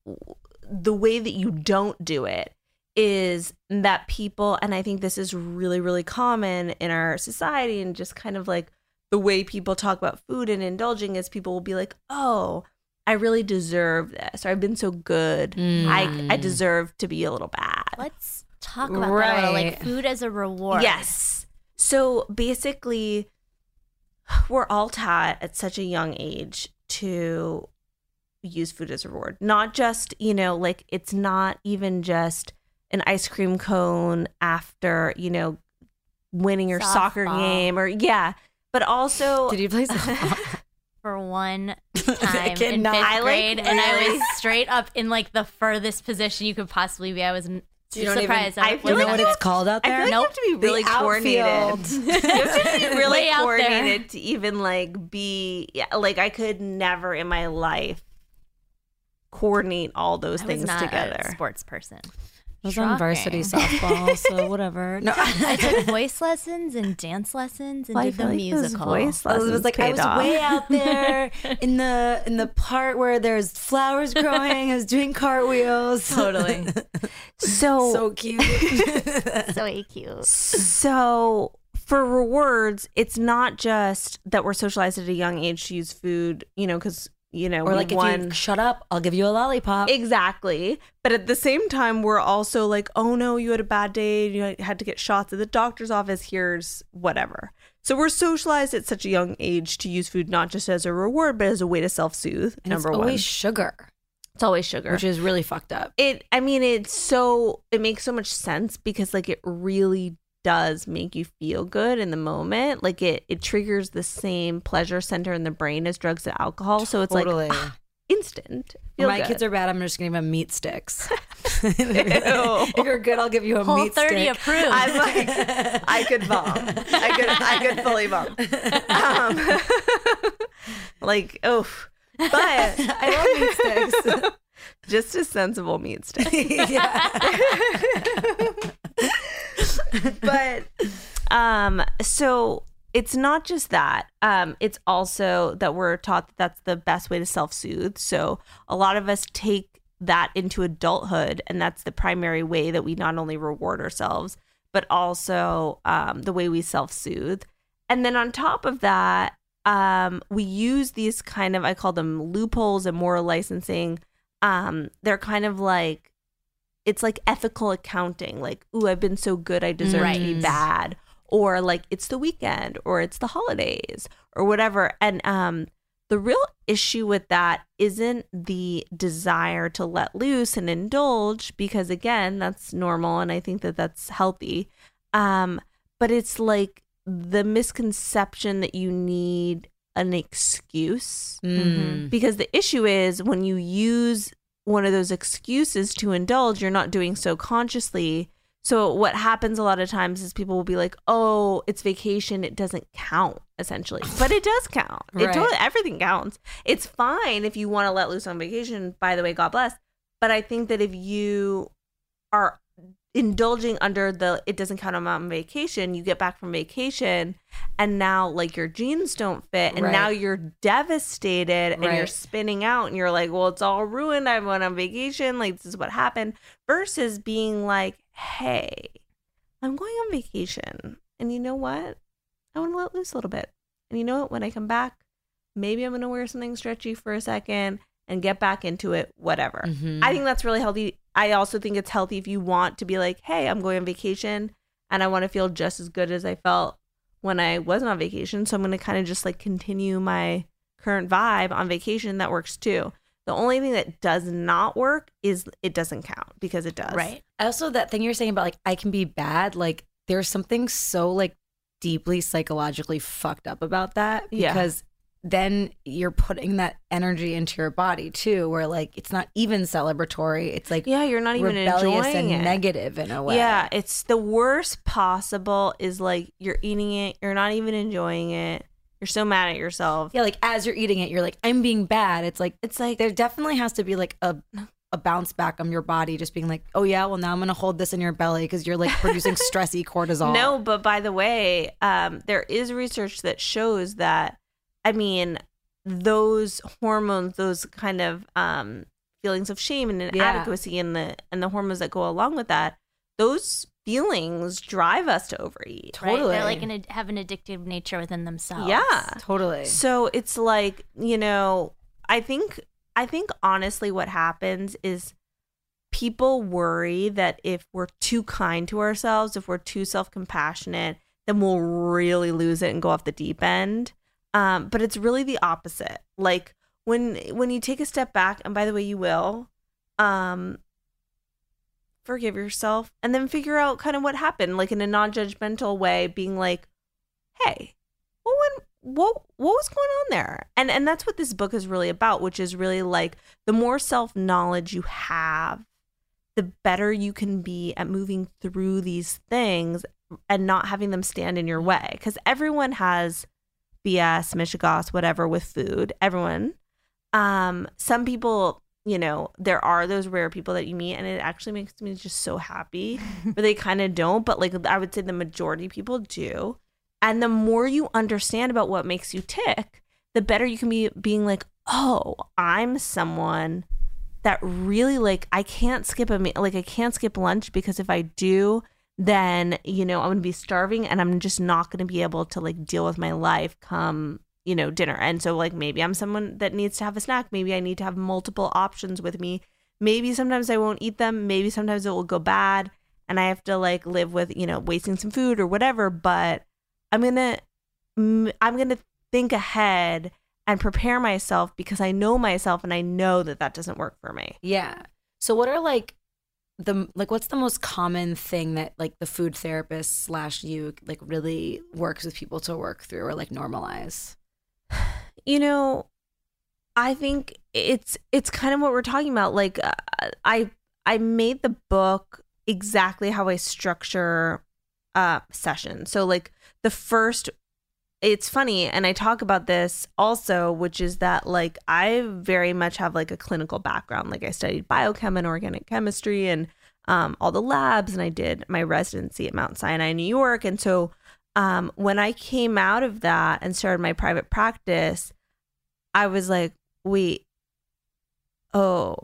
the way that you don't do it is that people and I think this is really really common in our society and just kind of like the way people talk about food and indulging is people will be like, "Oh, I really deserve this," or "I've been so good, I I mm. deserve to be a little bad." Let's talk about that like food as a reward. Yes. So basically, we're all taught at such a young age to use food as a reward. Not just, you know, like it's not even just an ice cream cone after, you know, winning your soccer game or, yeah. But also, Did you play softball? For one time in fifth cannot- I, like, grade, and I was straight up in like the furthest position you could possibly be. I was n- You don't even- surprised. I was feel you know what you it's called out there. I there? feel like you have to be really coordinated. you have to be really Way coordinated to even like be yeah, like I could never in my life coordinate all those I was things not together. a sports person. I was on varsity softball, so whatever. No, I took voice lessons and dance lessons and Well, I did feel the like musical. voice oh, lessons I was lessons like I was off. way out there in the in the part where there's flowers growing. I was doing cartwheels. Totally. So so cute. so cute. so for rewards, it's not just that we're socialized at a young age to use food, you know, because you know or like if you shut up, I'll give you a lollipop. Exactly. But at the same time, we're also like, oh no, you had a bad day. You had to get shots at the doctor's office. Here's whatever. So we're socialized at such a young age to use food not just as a reward, but as a way to self soothe. and Number it's one. always sugar, it's always sugar. which is really fucked up. it, I mean, it's so, it makes so much sense because like it really does make you feel good in the moment. Like it, it triggers the same pleasure center in the brain as drugs and alcohol. So it's Totally. like ah, instant. Feel my good. kids are bad, I'm just gonna give them meat sticks. if you're good, I'll give you a Whole meat 30 stick. approved. I'm like, I could bomb. I could, I could fully bomb. Um, like, oof. But I love meat sticks. just a sensible meat stick. yeah. but um so it's not just that um it's also that we're taught that that's the best way to self-soothe. So a lot of us take that into adulthood and that's the primary way that we not only reward ourselves but also um, the way we self-soothe. And then on top of that um, we use these kind of i call them loopholes and moral licensing. Um, they're kind of like it's like ethical accounting like ooh i've been so good i deserve to be bad or like it's the weekend or it's the holidays or whatever. And um the real issue with that isn't the desire to let loose and indulge because again that's normal and i think that that's healthy. Um but it's like the misconception that you need an excuse. Mm. because the issue is when you use one of those excuses to indulge, you're not doing so consciously. So what happens a lot of times is people will be like, "Oh, it's vacation; it doesn't count." Essentially, but it does count. It totally everything counts. It's fine if you want to let loose on vacation. By the way, God bless. But I think that if you are indulging under the it doesn't count on vacation, you get back from vacation and now like your jeans don't fit and Right. now you're devastated and you're spinning out and you're like, well, it's all ruined. I went on vacation. Like, this is what happened. Versus being like, hey, I'm going on vacation. And you know what? I want to let loose a little bit. And you know what? When I come back, maybe I'm going to wear something stretchy for a second and get back into it, whatever. Mhm. I think that's really healthy. I also think it's healthy if you want to be like, hey, I'm going on vacation and I want to feel just as good as I felt when I wasn't on vacation. So I'm going to kind of just like continue my current vibe on vacation. That works too. The only thing that does not work is it doesn't count because it does. Right. Also, that thing you're saying about like I can be bad, like there's something so like deeply psychologically fucked up about that Yeah. because then you're putting that energy into your body too, where like it's not even celebratory. It's like Yeah, you're not even rebellious and it. negative in a way. Yeah, it's the worst possible is like you're eating it, you're not even enjoying it. You're so mad at yourself. Yeah, like as you're eating it, you're like, I'm being bad. It's like It's like there definitely has to be like a a bounce back on your body, just being like, oh yeah, well now I'm gonna hold this in your belly because you're like producing stressy cortisol. No, but by the way, um, there is research that shows that, I mean, those hormones, those kind of um, feelings of shame and inadequacy, and the and the hormones that go along with that, those feelings drive us to overeat. Right? Totally. They're like an, have an addictive nature within themselves. Yeah. totally. So it's like you know, I think I think honestly, what happens is people worry that if we're too kind to ourselves, if we're too self compassionate, then we'll really lose it and go off the deep end. Um, but it's really the opposite. Like when when you take a step back, and by the way, you will, um, forgive yourself, and then figure out kind of what happened, like in a non judgmental way, being like, hey, what went what what was going on there and and that's what this book is really about which is really like the more self knowledge you have the better you can be at moving through these things and not having them stand in your way because everyone has bs mishigas whatever with food everyone. Um some people you know there are those rare people that you meet and it actually makes me just so happy but they kind of don't but like i would say the majority of people do. And the more you understand about what makes you tick, the better you can be being like, oh, I'm someone that really like I can't skip a meal, like I can't skip lunch because if I do, then you know I'm gonna be starving and I'm just not gonna be able to like deal with my life come you know dinner. And so like maybe I'm someone that needs to have a snack. Maybe I need to have multiple options with me. Maybe sometimes I won't eat them. Maybe sometimes it will go bad and I have to like live with you know wasting some food or whatever. But I'm gonna mm, I'm gonna think ahead and prepare myself because I know myself and I know that that doesn't work for me. Yeah. So what are like the like what's the most common thing that like the food therapist slash you like really works with people to work through or like normalize? You know, I think it's it's kind of what we're talking about. Like uh, I I made the book exactly how I structure uh sessions. So like the first it's funny and I talk about this also which is that like I very much have like a clinical background. Like I studied biochem and organic chemistry and um all the labs and I did my residency at Mount Sinai, New York. And so um when I came out of that and started my private practice, I was like, wait, oh,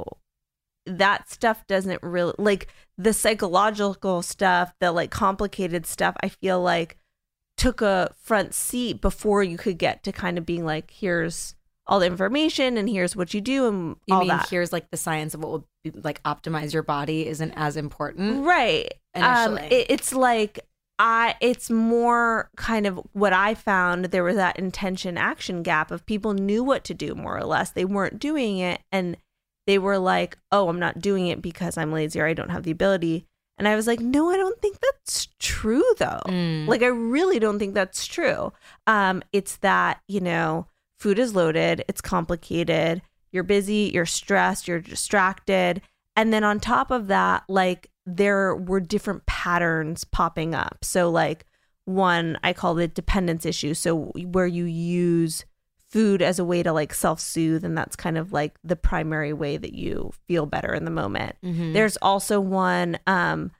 that stuff doesn't really like the psychological stuff, the like complicated stuff. I feel like took a front seat before you could get to kind of being like, here's all the information and here's what you do and You all mean that. here's like the science of what will be, like optimize your body isn't as important? right um Initially. it, it's like i it's more kind of what i found there was that intention action gap of people knew what to do more or less they weren't doing it and they were like oh i'm not doing it because i'm lazy or i don't have the ability and i was like no i don't think that's true though. Mm. like i really don't think that's true. Um it's that you know food is loaded it's complicated you're busy you're stressed you're distracted. And then on top of that like there were different patterns popping up. So like one i call it dependence issue so where you use food as a way to like self-soothe and that's kind of like the primary way that you feel better in the moment Mhm. there's also one um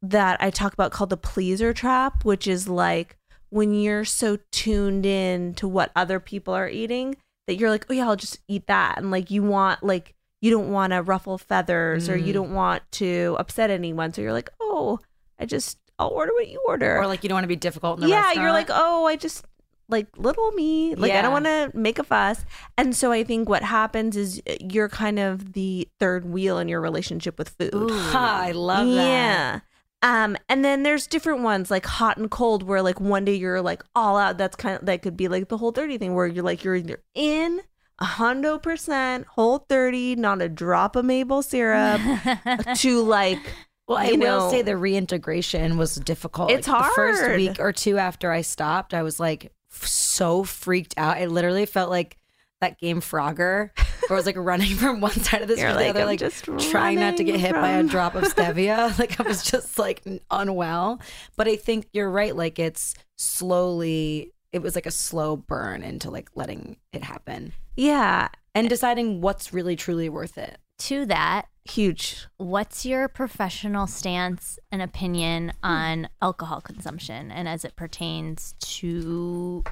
that I talk about called the pleaser trap, which is like when you're so tuned in to what other people are eating that you're like, oh yeah, I'll just eat that. And like you want like you don't want to ruffle feathers or you Mm. don't want to upset anyone. So you're like, oh, I just I'll order what you order. or like you don't want to be difficult in the yeah, restaurant. you're like, oh, I just like little me. Like I don't want to make a fuss. And so I think what happens is uh, you're kind of the third wheel in your relationship with food. Ooh, I love that. Yeah. Um, and then there's different ones like hot and cold, where like one day you're like all out. That's kind of that could be like the whole 30 thing, where you're like you're either in a hundo percent whole 30, not a drop of maple syrup, to like Well, I you will know- say the reintegration was difficult. It's Like, The first week or two after I stopped, I was like f- so freaked out. I literally felt like that game Frogger, where I was like running from one side of the street to the other, "I'm like just trying not to get hit by a drop of stevia. like I was just like unwell. But I think you're right. Like it's slowly, it was like a slow burn into like letting it happen Yeah, and deciding what's really truly worth it. To that, huge. what's your professional stance and opinion Hmm. on alcohol consumption and as it pertains to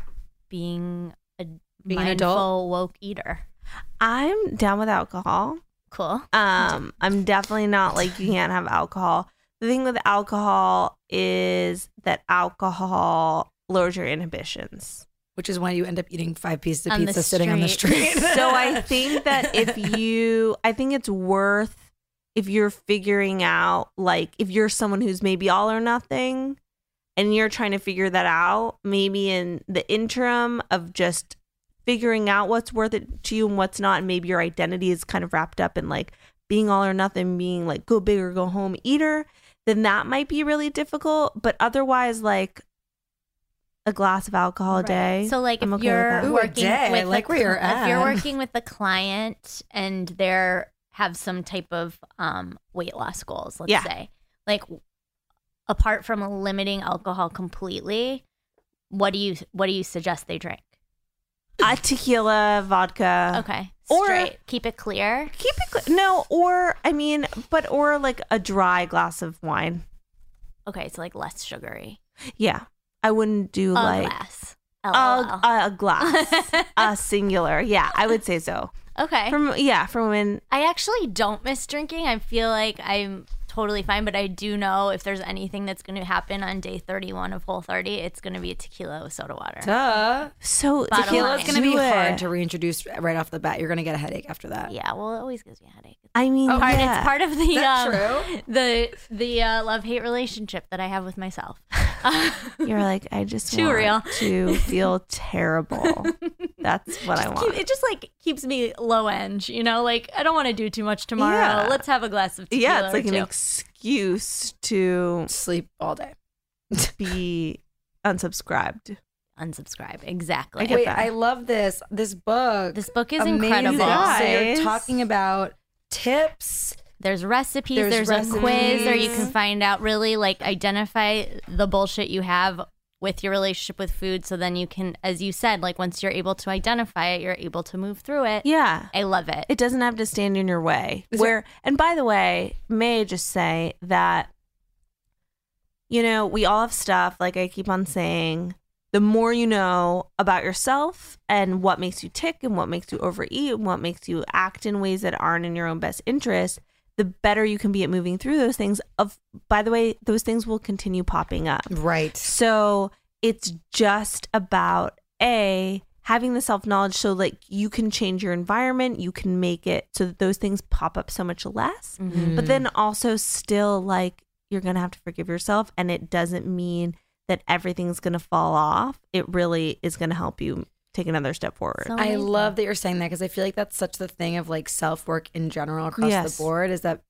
being a Being an mindful adult? woke eater? I'm down with alcohol. Cool. Um, I'm definitely not like you can't have alcohol. The thing with alcohol is that alcohol lowers your inhibitions. Which is why you end up eating five pieces of On pizza sitting on the street. street. so I think that if you, I think it's worth if you're figuring out, like, if you're someone who's maybe all or nothing and you're trying to figure that out, maybe in the interim of just figuring out what's worth it to you and what's not, and maybe your identity is kind of wrapped up in like being all or nothing, being like go big or go home eater, then that might be really difficult. But otherwise, like, a glass of alcohol a day. So like I'm if okay with you're that. Ooh, a working day. With like the where you're cl- if you're working with the client and they're have some type of um weight loss goals, let's Yeah. say. Like apart from limiting alcohol completely, what do you what do you suggest they drink? a tequila, vodka. Okay. or- Keep it clear. Keep it cl- no, or I mean, but or like a dry glass of wine. Okay, so like less sugary. Yeah, I wouldn't do A like glass. a, a glass, a singular. Yeah, I would say so. Okay. From yeah, from when I actually don't miss drinking. I feel like I'm totally fine, but I do know if there's anything that's going to happen on day 31 of Whole 30, it's going to be a tequila with soda water. Duh. so Bottom Tequila's line. going to be it. hard to reintroduce right off the bat. You're going to get a headache after that. Yeah, well, it always gives me a headache. I mean, Part, yeah. It's part of the that um, the the uh, love hate relationship that I have with myself. You're like, I just Too want real. to feel terrible. That's what I Keep- want. it just like keeps me low end, you know. Like I don't want to do too much tomorrow. Yeah. Let's have a glass of tequila. Yeah, it's like or an two. excuse to Sleep all day. be unsubscribed. unsubscribe. Exactly. I Wait, that. I love this. This book. This book is Amazing. incredible. guys. So you're talking about tips. There's recipes, There's there's, a quiz, or you can find out really like identify the bullshit you have with your relationship with food. So then you can, as you said, like once you're able to identify it, you're able to move through it. Yeah. I love it. It doesn't have to stand in your way. Is Where and by the way, may I just say that you know, we all have stuff like I keep on saying, the more you know about yourself and what makes you tick and what makes you overeat and what makes you act in ways that aren't in your own best interest, the better you can be at moving through those things. Of by the way, those things will continue popping up. Right. So it's just about a having the self knowledge so like you can change your environment, you can make it so that those things pop up so much less. Mm-hmm. But then also still like you're gonna have to forgive yourself, and it doesn't mean that everything's gonna fall off. It really is gonna help you take another step forward. So I love that you're saying that because I feel like that's such the thing of like self work in general across Yes. the board is that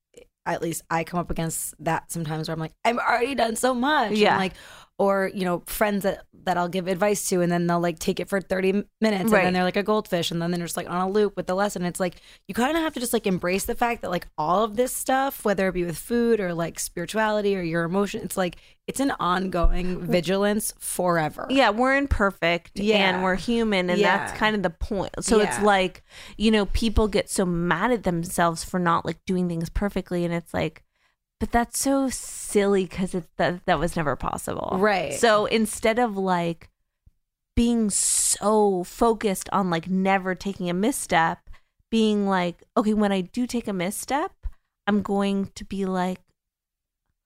at least I come up against that sometimes where I'm like, I'm already done so much. Yeah. And like, or, you know, friends that, that I'll give advice to and then they'll like take it for 30 minutes and then they're like a goldfish and then they're just like on a loop with the lesson. It's like, you kind of have to just like embrace the fact that like all of this stuff, whether it be with food or like spirituality or your emotion, it's like, it's an ongoing vigilance forever. yeah, we're imperfect Yeah. and we're human, and that's kind of the point. So it's like, you know, people get so mad at themselves for not like doing things perfectly, and it's like, but that's so silly because it that that was never possible, Right. So instead of like being so focused on like never taking a misstep, being like, okay, when I do take a misstep, I'm going to be like,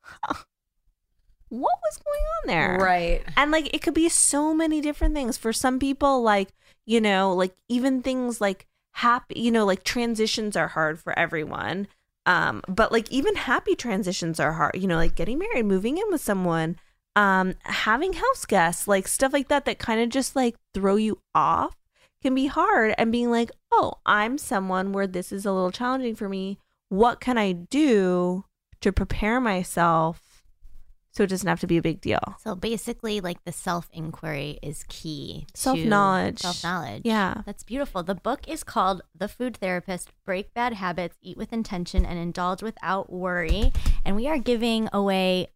huh, what was going on there? Right. And like it could be so many different things. For some people, like, you know, like even things like happy, you know, like transitions are hard for everyone. Um, but like even happy transitions are hard, you know, like getting married, moving in with someone, um, having house guests, like stuff like that that kind of just like throw you off can be hard and being like, oh, I'm someone where this is a little challenging for me. What can I do to prepare myself so it doesn't have to be a big deal. So basically, like the self inquiry is key. Self-knowledge. Self-knowledge. Yeah. That's beautiful. The book is called The Food Therapist Break Bad Habits, Eat with Intention, and Indulge Without Worry. And we are giving away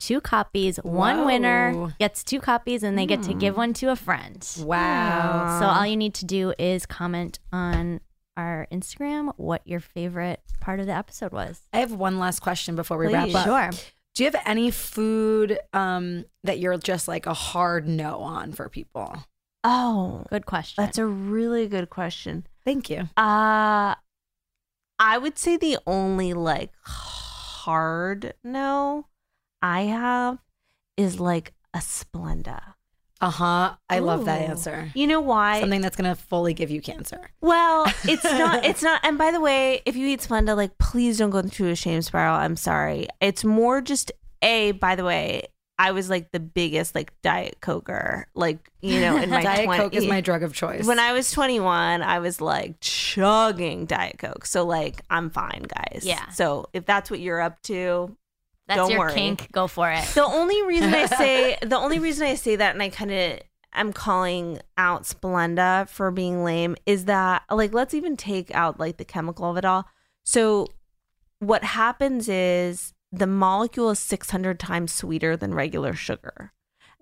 two copies. One Whoa. winner gets two copies, and they get to give hmm. one to a friend. Wow. So all you need to do is comment on our Instagram what your favorite part of the episode was. I have one last question before we Please. wrap up. Sure. Do you have any food um, that you're just like a hard no on for people? Oh, Good question. that's a really good question. Thank you. Uh I would say the only like hard no I have is like a Splenda. Uh huh. I love that answer. You know why? Something that's gonna fully give you cancer. Well, it's not. It's not. And by the way, if you eat Splenda, like, please don't go through a shame spiral. I'm sorry. It's more just a. By the way, I was like the biggest like diet coker, like you know, in my Diet 20 Coke is my drug of choice. When I was 21, I was like chugging Diet Coke. So like, I'm fine, guys. Yeah. So if that's what you're up to, That's don't your worry. kink. Go for it. the only reason I say the only reason I say that and I kind of am calling out Splenda for being lame is that like let's even take out like the chemical of it all. So what happens is the molecule is 600 times sweeter than regular sugar.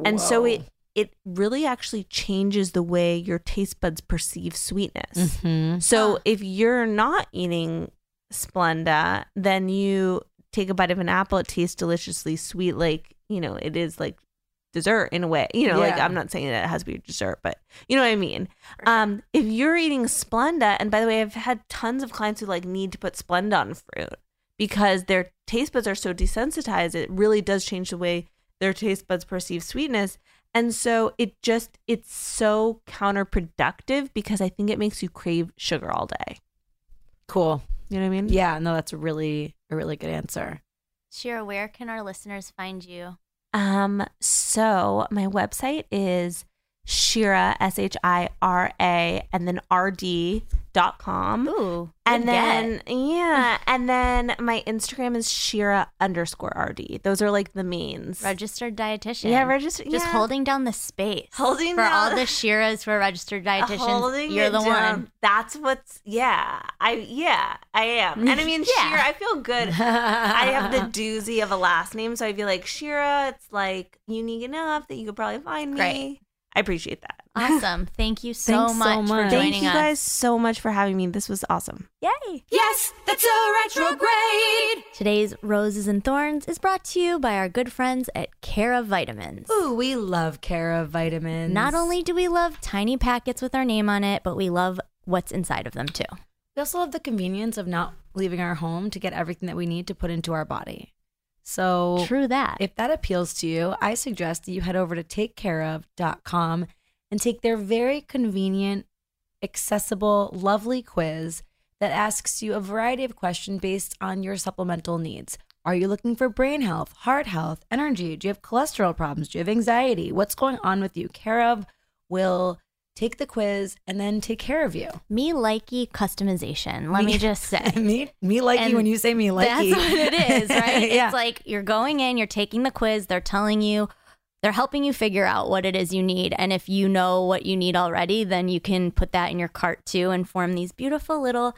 And so it it really actually changes the way your taste buds perceive sweetness. hmm So if you're not eating Splenda, then you take a bite of an apple, it tastes deliciously sweet, like, you know, it is like dessert in a way. You know, like I'm not saying that it has to be dessert, but you know what I mean. Um, if you're eating Splenda, and by the way, I've had tons of clients who like need to put Splenda on fruit because their taste buds are so desensitized, it really does change the way their taste buds perceive sweetness. And so it just it's so counterproductive because I think it makes you crave sugar all day. Cool. You know what I mean? Yeah. No, that's really a really good answer. Shira, where can our listeners find you? Um, so my website is Shira, S H I R A, and then RD dot com. Ooh, And then get. yeah, and then my Instagram is Shira underscore RD. Those are like the means. registered dietitian. Yeah, register- Just yeah. holding down the space. Holding for all the Shiras who are registered dietitians. Holding you're the down. one. That's what's yeah. I yeah, I am. And I mean Yeah. Shira, I feel good. I have the doozy of a last name, so I feel like Shira, it's like unique enough that you could probably find me. I appreciate that. Awesome. Thank you so Thanks so much, for much. joining Thank you us. guys so much for having me. This was awesome. Yay. Yes, that's so retrograde. Today's Roses and Thorns is brought to you by our good friends at Care of Vitamins. Ooh, we love Care of vitamins. Not only do we love tiny packets with our name on it, but we love what's inside of them too. we also love the convenience of not leaving our home to get everything that we need to put into our body. So True that. If that appeals to you, I suggest that you head over to takecareof.com and take their very convenient, accessible, lovely quiz that asks you a variety of questions based on your supplemental needs. Are you looking for brain health, heart health, energy? Do you have cholesterol problems? Do you have anxiety? What's going on with you? Care of will take the quiz and then take care of you. me likey customization. Let me, just say. me, me likey And when you say me likey. That's what it is, right? yeah. It's like you're going in, you're taking the quiz, they're telling you, they're helping you figure out what it is you need. And if you know what you need already, then you can put that in your cart too and form these beautiful little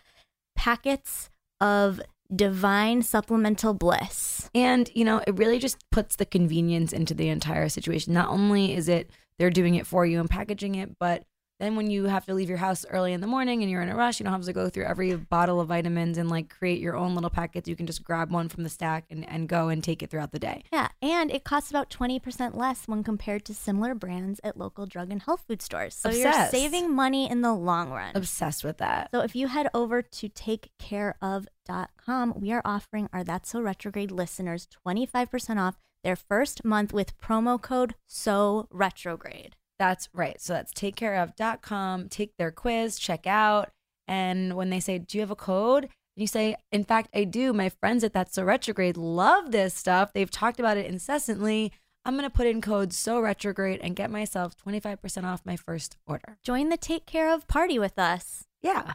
packets of divine supplemental bliss. And, you know, it really just puts the convenience into the entire situation. Not only is it they're doing it for you and packaging it, but then when you have to leave your house early in the morning and you're in a rush, you don't have to go through every bottle of vitamins and like create your own little packets. You can just grab one from the stack and, and go and take it throughout the day. Yeah, and it costs about 20% less when compared to similar brands at local drug and health food stores. So you're saving money in the long run. Obsessed with that. So if you head over to takecareof.com, we are offering our That's So Retrograde listeners 25% off their first month with promo code So Retrograde. That's right. So that's takecareof.com. Take their quiz, check out. And when they say, Do you have a code? You say, In fact, I do. My friends at That's So Retrograde love this stuff. They've talked about it incessantly. I'm going to put in code So Retrograde and get myself 25% off my first order. Join the Take Care of party with us. Yeah.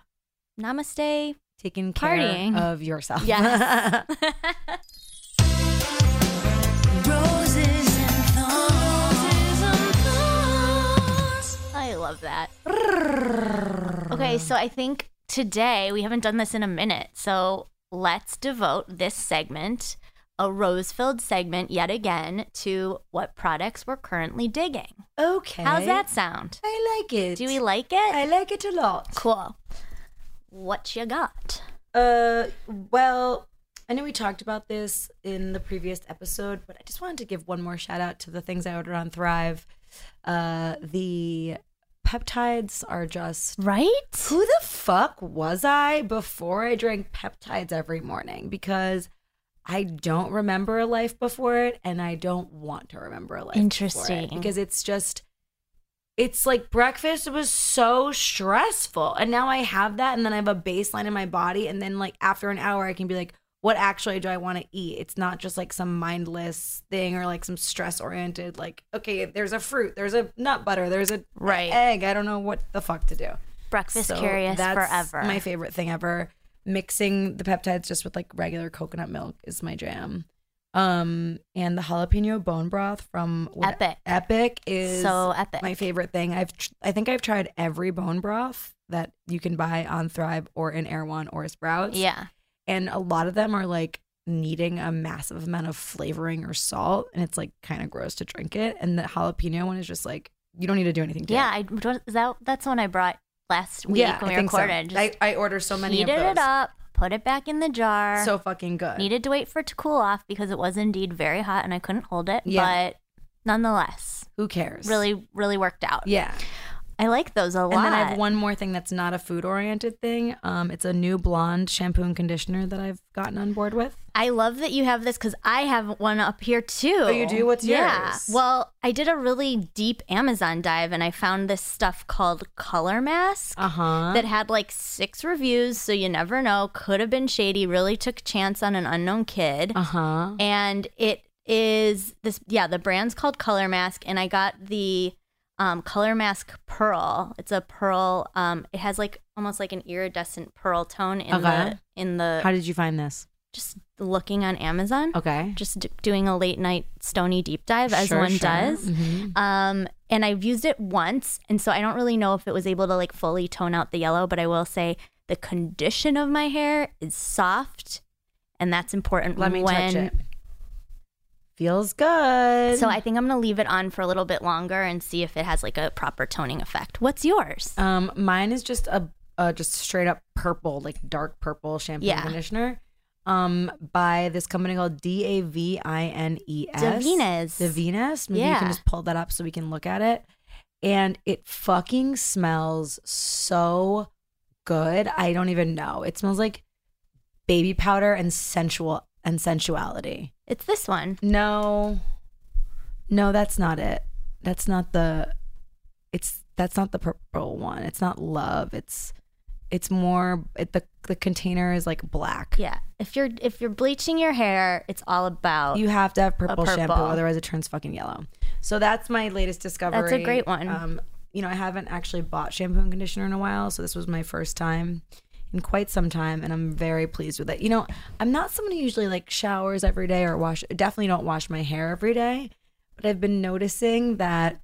Namaste. Taking care Partying. of yourself. Yes. love that. Okay, so I think today we haven't done this in a minute. So let's devote this segment, a rose filled segment yet again, to what products we're currently digging. Okay. How's that sound? I like it. Do we like it? I like it a lot. cool. What you got? Uh, well, I know we talked about this in the previous episode, but I just wanted to give one more shout out to the things I ordered on Thrive. Uh, the peptides are just Right? who the fuck was I before I drank peptides every morning? Because I don't remember a life before it, and I don't want to remember a life. before it, Interesting. because it's just. It's like breakfast was so stressful. And now I have that, and then I have a baseline in my body. And then, like, after an hour, I can be like, what actually do I want to eat? It's not just like some mindless thing or like some stress oriented, like, okay, there's a fruit, there's a nut butter, there's a Right. egg. I don't know what the fuck to do. Breakfast So curious that's forever. My favorite thing ever. Mixing the peptides just with like regular coconut milk is my jam. Um, and the jalapeno bone broth from Epic. Epic is So epic. my favorite thing. I've tr- I think I've tried every bone broth that you can buy on Thrive or in Erewhon or Sprouts. yeah. And a lot of them are like needing a massive amount of flavoring or salt, and it's like kind of gross to drink it. And the jalapeno one is just like you don't need to do anything. To Yeah, it. I that that's the one I brought last week when we I so. recorded. Just I, I order so many heated of those. it up, put it back in the jar. So fucking good. needed to wait for it to cool off because it was indeed very hot and I couldn't hold it. Yeah. But nonetheless, Who cares? really, really worked out. Yeah. I like those a lot. And then I have one more thing that's not a food oriented thing. Um, it's a new blonde shampoo and conditioner that I've gotten on board with. I love that you have this because I have one up here too. Oh, you do? What's yeah. yours? Well, I did a really deep Amazon dive and I found this stuff called Color Mask. Uh huh. that had like six reviews, so you never know. Could have been shady. Really took a chance on an unknown kid. Uh huh. And it is this, yeah, the brand's called Color Mask, and I got the um, Color Mask Pearl. It's a pearl. Um, it has like almost like an iridescent pearl tone in Okay. the in the How did you find this? just looking on Amazon. Okay. Just d- doing a late night stony deep dive as Sure, one sure. does. Mhm. Um, and I've used it once, and so I don't really know if it was able to like fully tone out the yellow, but I will say the condition of my hair is soft, and that's important. Let me touch it. Feels good. So I think I'm gonna leave it on for a little bit longer and see if it has like a proper toning effect. What's yours? Um, mine is just a, a just straight up purple, like dark purple shampoo Yeah. and conditioner. Um, by this company called D A V I N E S. Davines. Davines. Maybe you can just pull that up so we can look at it. And it fucking smells so good. I don't even know. It smells like baby powder and sensual and sensuality. It's this one. No. No, that's not it. That's not the it's that's not the purple one. It's not love. It's it's more it, the the container is like black. Yeah. If you're if you're bleaching your hair, it's all about You have to have purple, shampoo otherwise it turns fucking yellow. So that's my latest discovery. That's a great one. Um you know, I haven't actually bought shampoo and conditioner in a while, so this was my first time in quite some time and I'm very pleased with it. You know, I'm not someone who usually like showers every day or wash definitely don't wash my hair every day, but I've been noticing that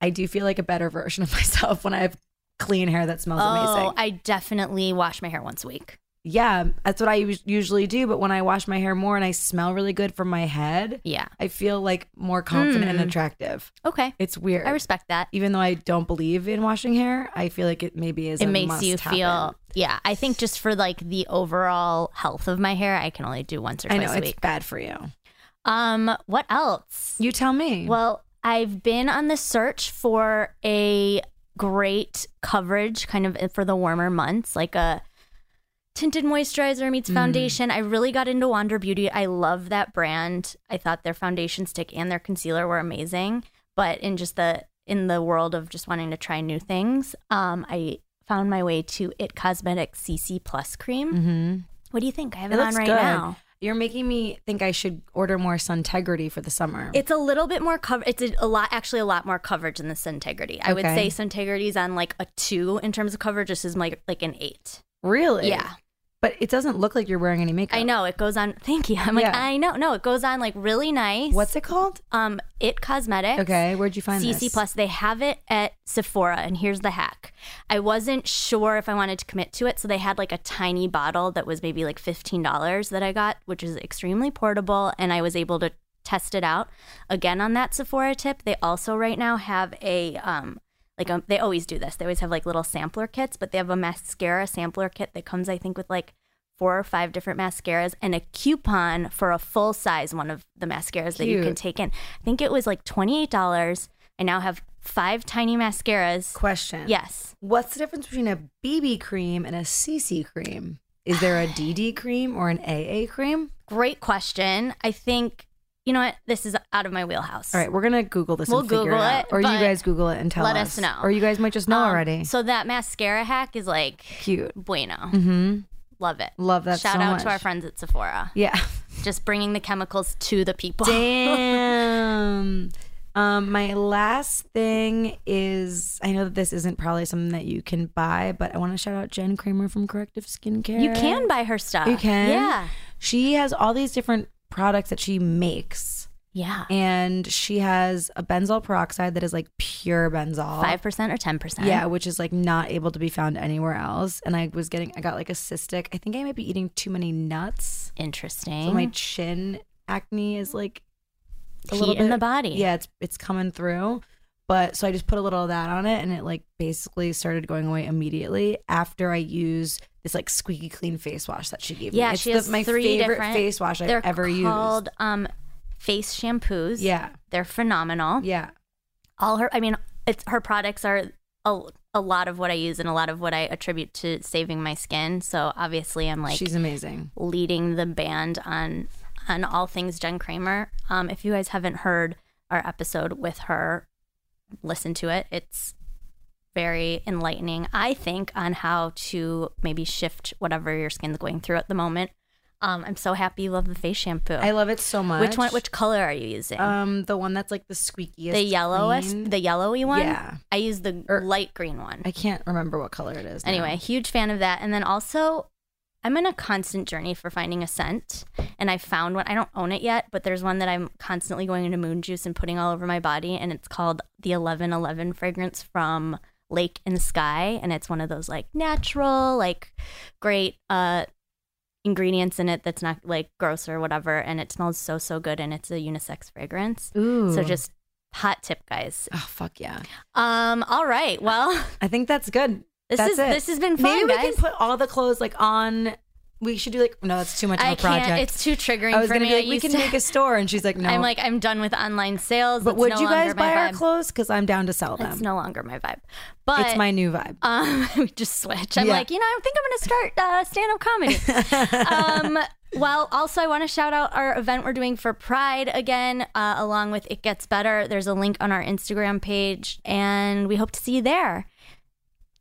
I do feel like a better version of myself when I have clean hair that smells Oh, amazing. I definitely wash my hair once a week. Yeah, that's what I usually do, but when I wash my hair more and I smell really good from my head, Yeah. I feel like more confident and Mm. attractive. Okay. It's weird. I respect that. Even though I don't believe in washing hair, I feel like it maybe is. it makes you must feel yeah i think just for like the overall health of my hair i can only do once or I twice know a it's week bad for you. um what else You tell me. well i've been on the search for a great coverage kind of for the warmer months like a tinted moisturizer meets foundation i really got into wander beauty i love that brand i thought their foundation stick and their concealer were amazing but in just the in the world of just wanting to try new things um i found my way to it cosmetics cc plus cream mm-hmm. what do you think i have it it, on right good. now You're making me think I should order more Suntegrity for the summer. It's a little bit more cover. It's a, a lot, actually, a lot more coverage than the Suntegrity. I would Okay. say Suntegrity is on like a two in terms of coverage. This is like like an eight. really? Yeah, But it doesn't look like you're wearing any makeup. I know it goes on. Thank you. I'm like, Yeah. I know. No, it goes on like really nice. What's it called? um It Cosmetics? Okay, where'd you find that? CC this? Plus. They have it at Sephora, and here's the hack. I wasn't sure if I wanted to commit to it, so they had like a tiny bottle that was maybe like fifteen dollars that I got, which is extremely portable, and I was able to test it out. Again, on that Sephora tip, they also right now have a um like a, they always do this. They always have like little sampler kits, but they have a mascara sampler kit that comes, I think, with like four or five different mascaras and a coupon for a full size one of the mascaras that you can take in. I think it was like $28. I now have five tiny mascaras. Question. Yes. What's the difference between a BB cream and a CC cream? Is there a DD cream or an AA cream? Great question. I think, you know what? This is out of my wheelhouse. All right, we're gonna Google this We'll and figure Google it out, or you guys Google it and tell let us. Let us know. or you guys might just know Um, already. So that mascara hack is like Cute. bueno. Mm-hmm. Love it. Love that Shout so out much. to our friends at Sephora. Yeah. Just bringing the chemicals to the people. Damn. um, my last thing is I know that this isn't probably something that you can buy, but I want to shout out Jen Kramer from Corrective Skincare. You can buy her stuff. You can. Yeah. She has all these different products that she makes. Yeah. And she has a benzoyl peroxide that is like pure benzoyl. Five percent or ten percent. Yeah, which is like not able to be found anywhere else. And I was getting, I got like a cystic. I think I might be eating too many nuts. Interesting. So my chin acne is like a Heat little in the body. Yeah, it's it's coming through. But so I just put a little of that on it, and it like basically started going away immediately after I used this like squeaky clean face wash that she gave me. Yeah, it's she the- has my three favorite different face wash I've They're ever called um face shampoos. Yeah. They're phenomenal. Yeah, All her I mean, it's her products are a, a lot of what I use and a lot of what I attribute to saving my skin. So obviously I'm like she's amazing. leading the band on on all things Jen Kramer. Um, if you guys haven't heard our episode with her, listen to it. It's very enlightening, I think, on how to maybe shift whatever your skin's going through at the moment. Um, I'm so happy you love the face shampoo. I love it so much. which one? Which color are you using? Um, the one that's like the squeakiest, the yellowest, green. the yellowy one. Yeah. I use the Or- light green one. I can't remember what color it is. now. Anyway, huge fan of that. And then also, I'm in a constant journey for finding a scent. And I found one. I don't own it yet, but there's one that I'm constantly going into Moon Juice and putting all over my body. And it's called the 1111 fragrance from Lake and Skye. And it's one of those like natural, like great uh, ingredients in it that's not like gross or whatever. And it smells so, so good. And it's a unisex fragrance. Ooh. So just hot tip, guys. oh fuck yeah! Um, all right. Well, I think that's good. This That's is it. this has been fun, Maybe we guys. can put all the clothes like on. We should do like no, that's too much of a I project. can't. It's too triggering I was for gonna me. be like, I we can to- make a store, and she's like, no. I'm like, I'm done with online sales. but would no you guys buy our vibe. clothes? Because I'm down to sell them. It's no longer my vibe. But it's my new vibe. um, we just switch. I'm Yeah. like, you know, I think I'm going to start uh, stand up comedy. um, well, also, I want to shout out our event we're doing for Pride again, uh, along with It Gets Better. There's a link on our Instagram page, and we hope to see you there.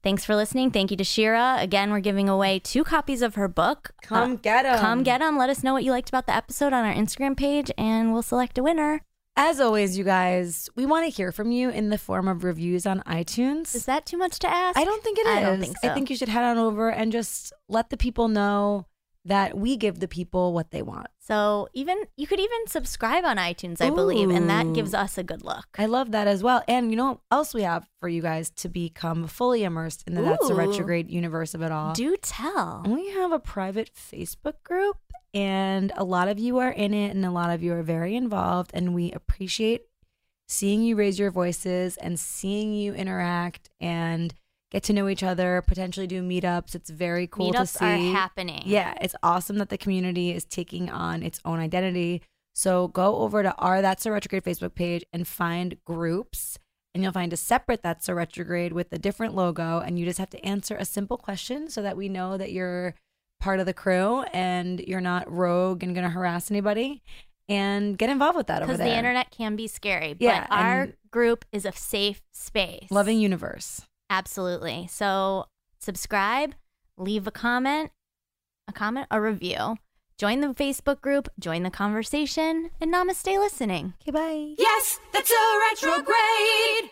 Thanks for listening. Thank you to Shira. Again, we're giving away two copies of her book. Come Uh, them. Come get them. Let us know what you liked about the episode on our Instagram page, and we'll select a winner. As always, you guys, we want to hear from you in the form of reviews on iTunes. Is that too much to ask? I don't think it is. I don't think so. I think you should head on over and just let the people know that we give the people what they want. So even you could even subscribe on iTunes, I believe, and that gives us a good look. I love that as well. And you know what else we have for you guys to become fully immersed in the That's a Retrograde universe of it all? Do tell. we have a private Facebook group, and a lot of you are in it, and a lot of you are very involved, and we appreciate seeing you raise your voices and seeing you interact and get to know each other, potentially do meetups. It's very cool to Meetups are happening. Yeah, it's awesome that the community is taking on its own identity. So go over to our That's a Retrograde Facebook page and find groups. And you'll find a separate That's a Retrograde with a different logo. And you just have to answer a simple question so that we know that you're part of the crew and you're not rogue and going to harass anybody. And get involved with that over there. Because the internet can be scary. But Yeah, our group is a safe space. Loving universe. Absolutely. So subscribe, leave a comment, a comment, a review. Join the Facebook group, join the conversation, and namaste listening. Okay, bye. Yes, that's a retrograde.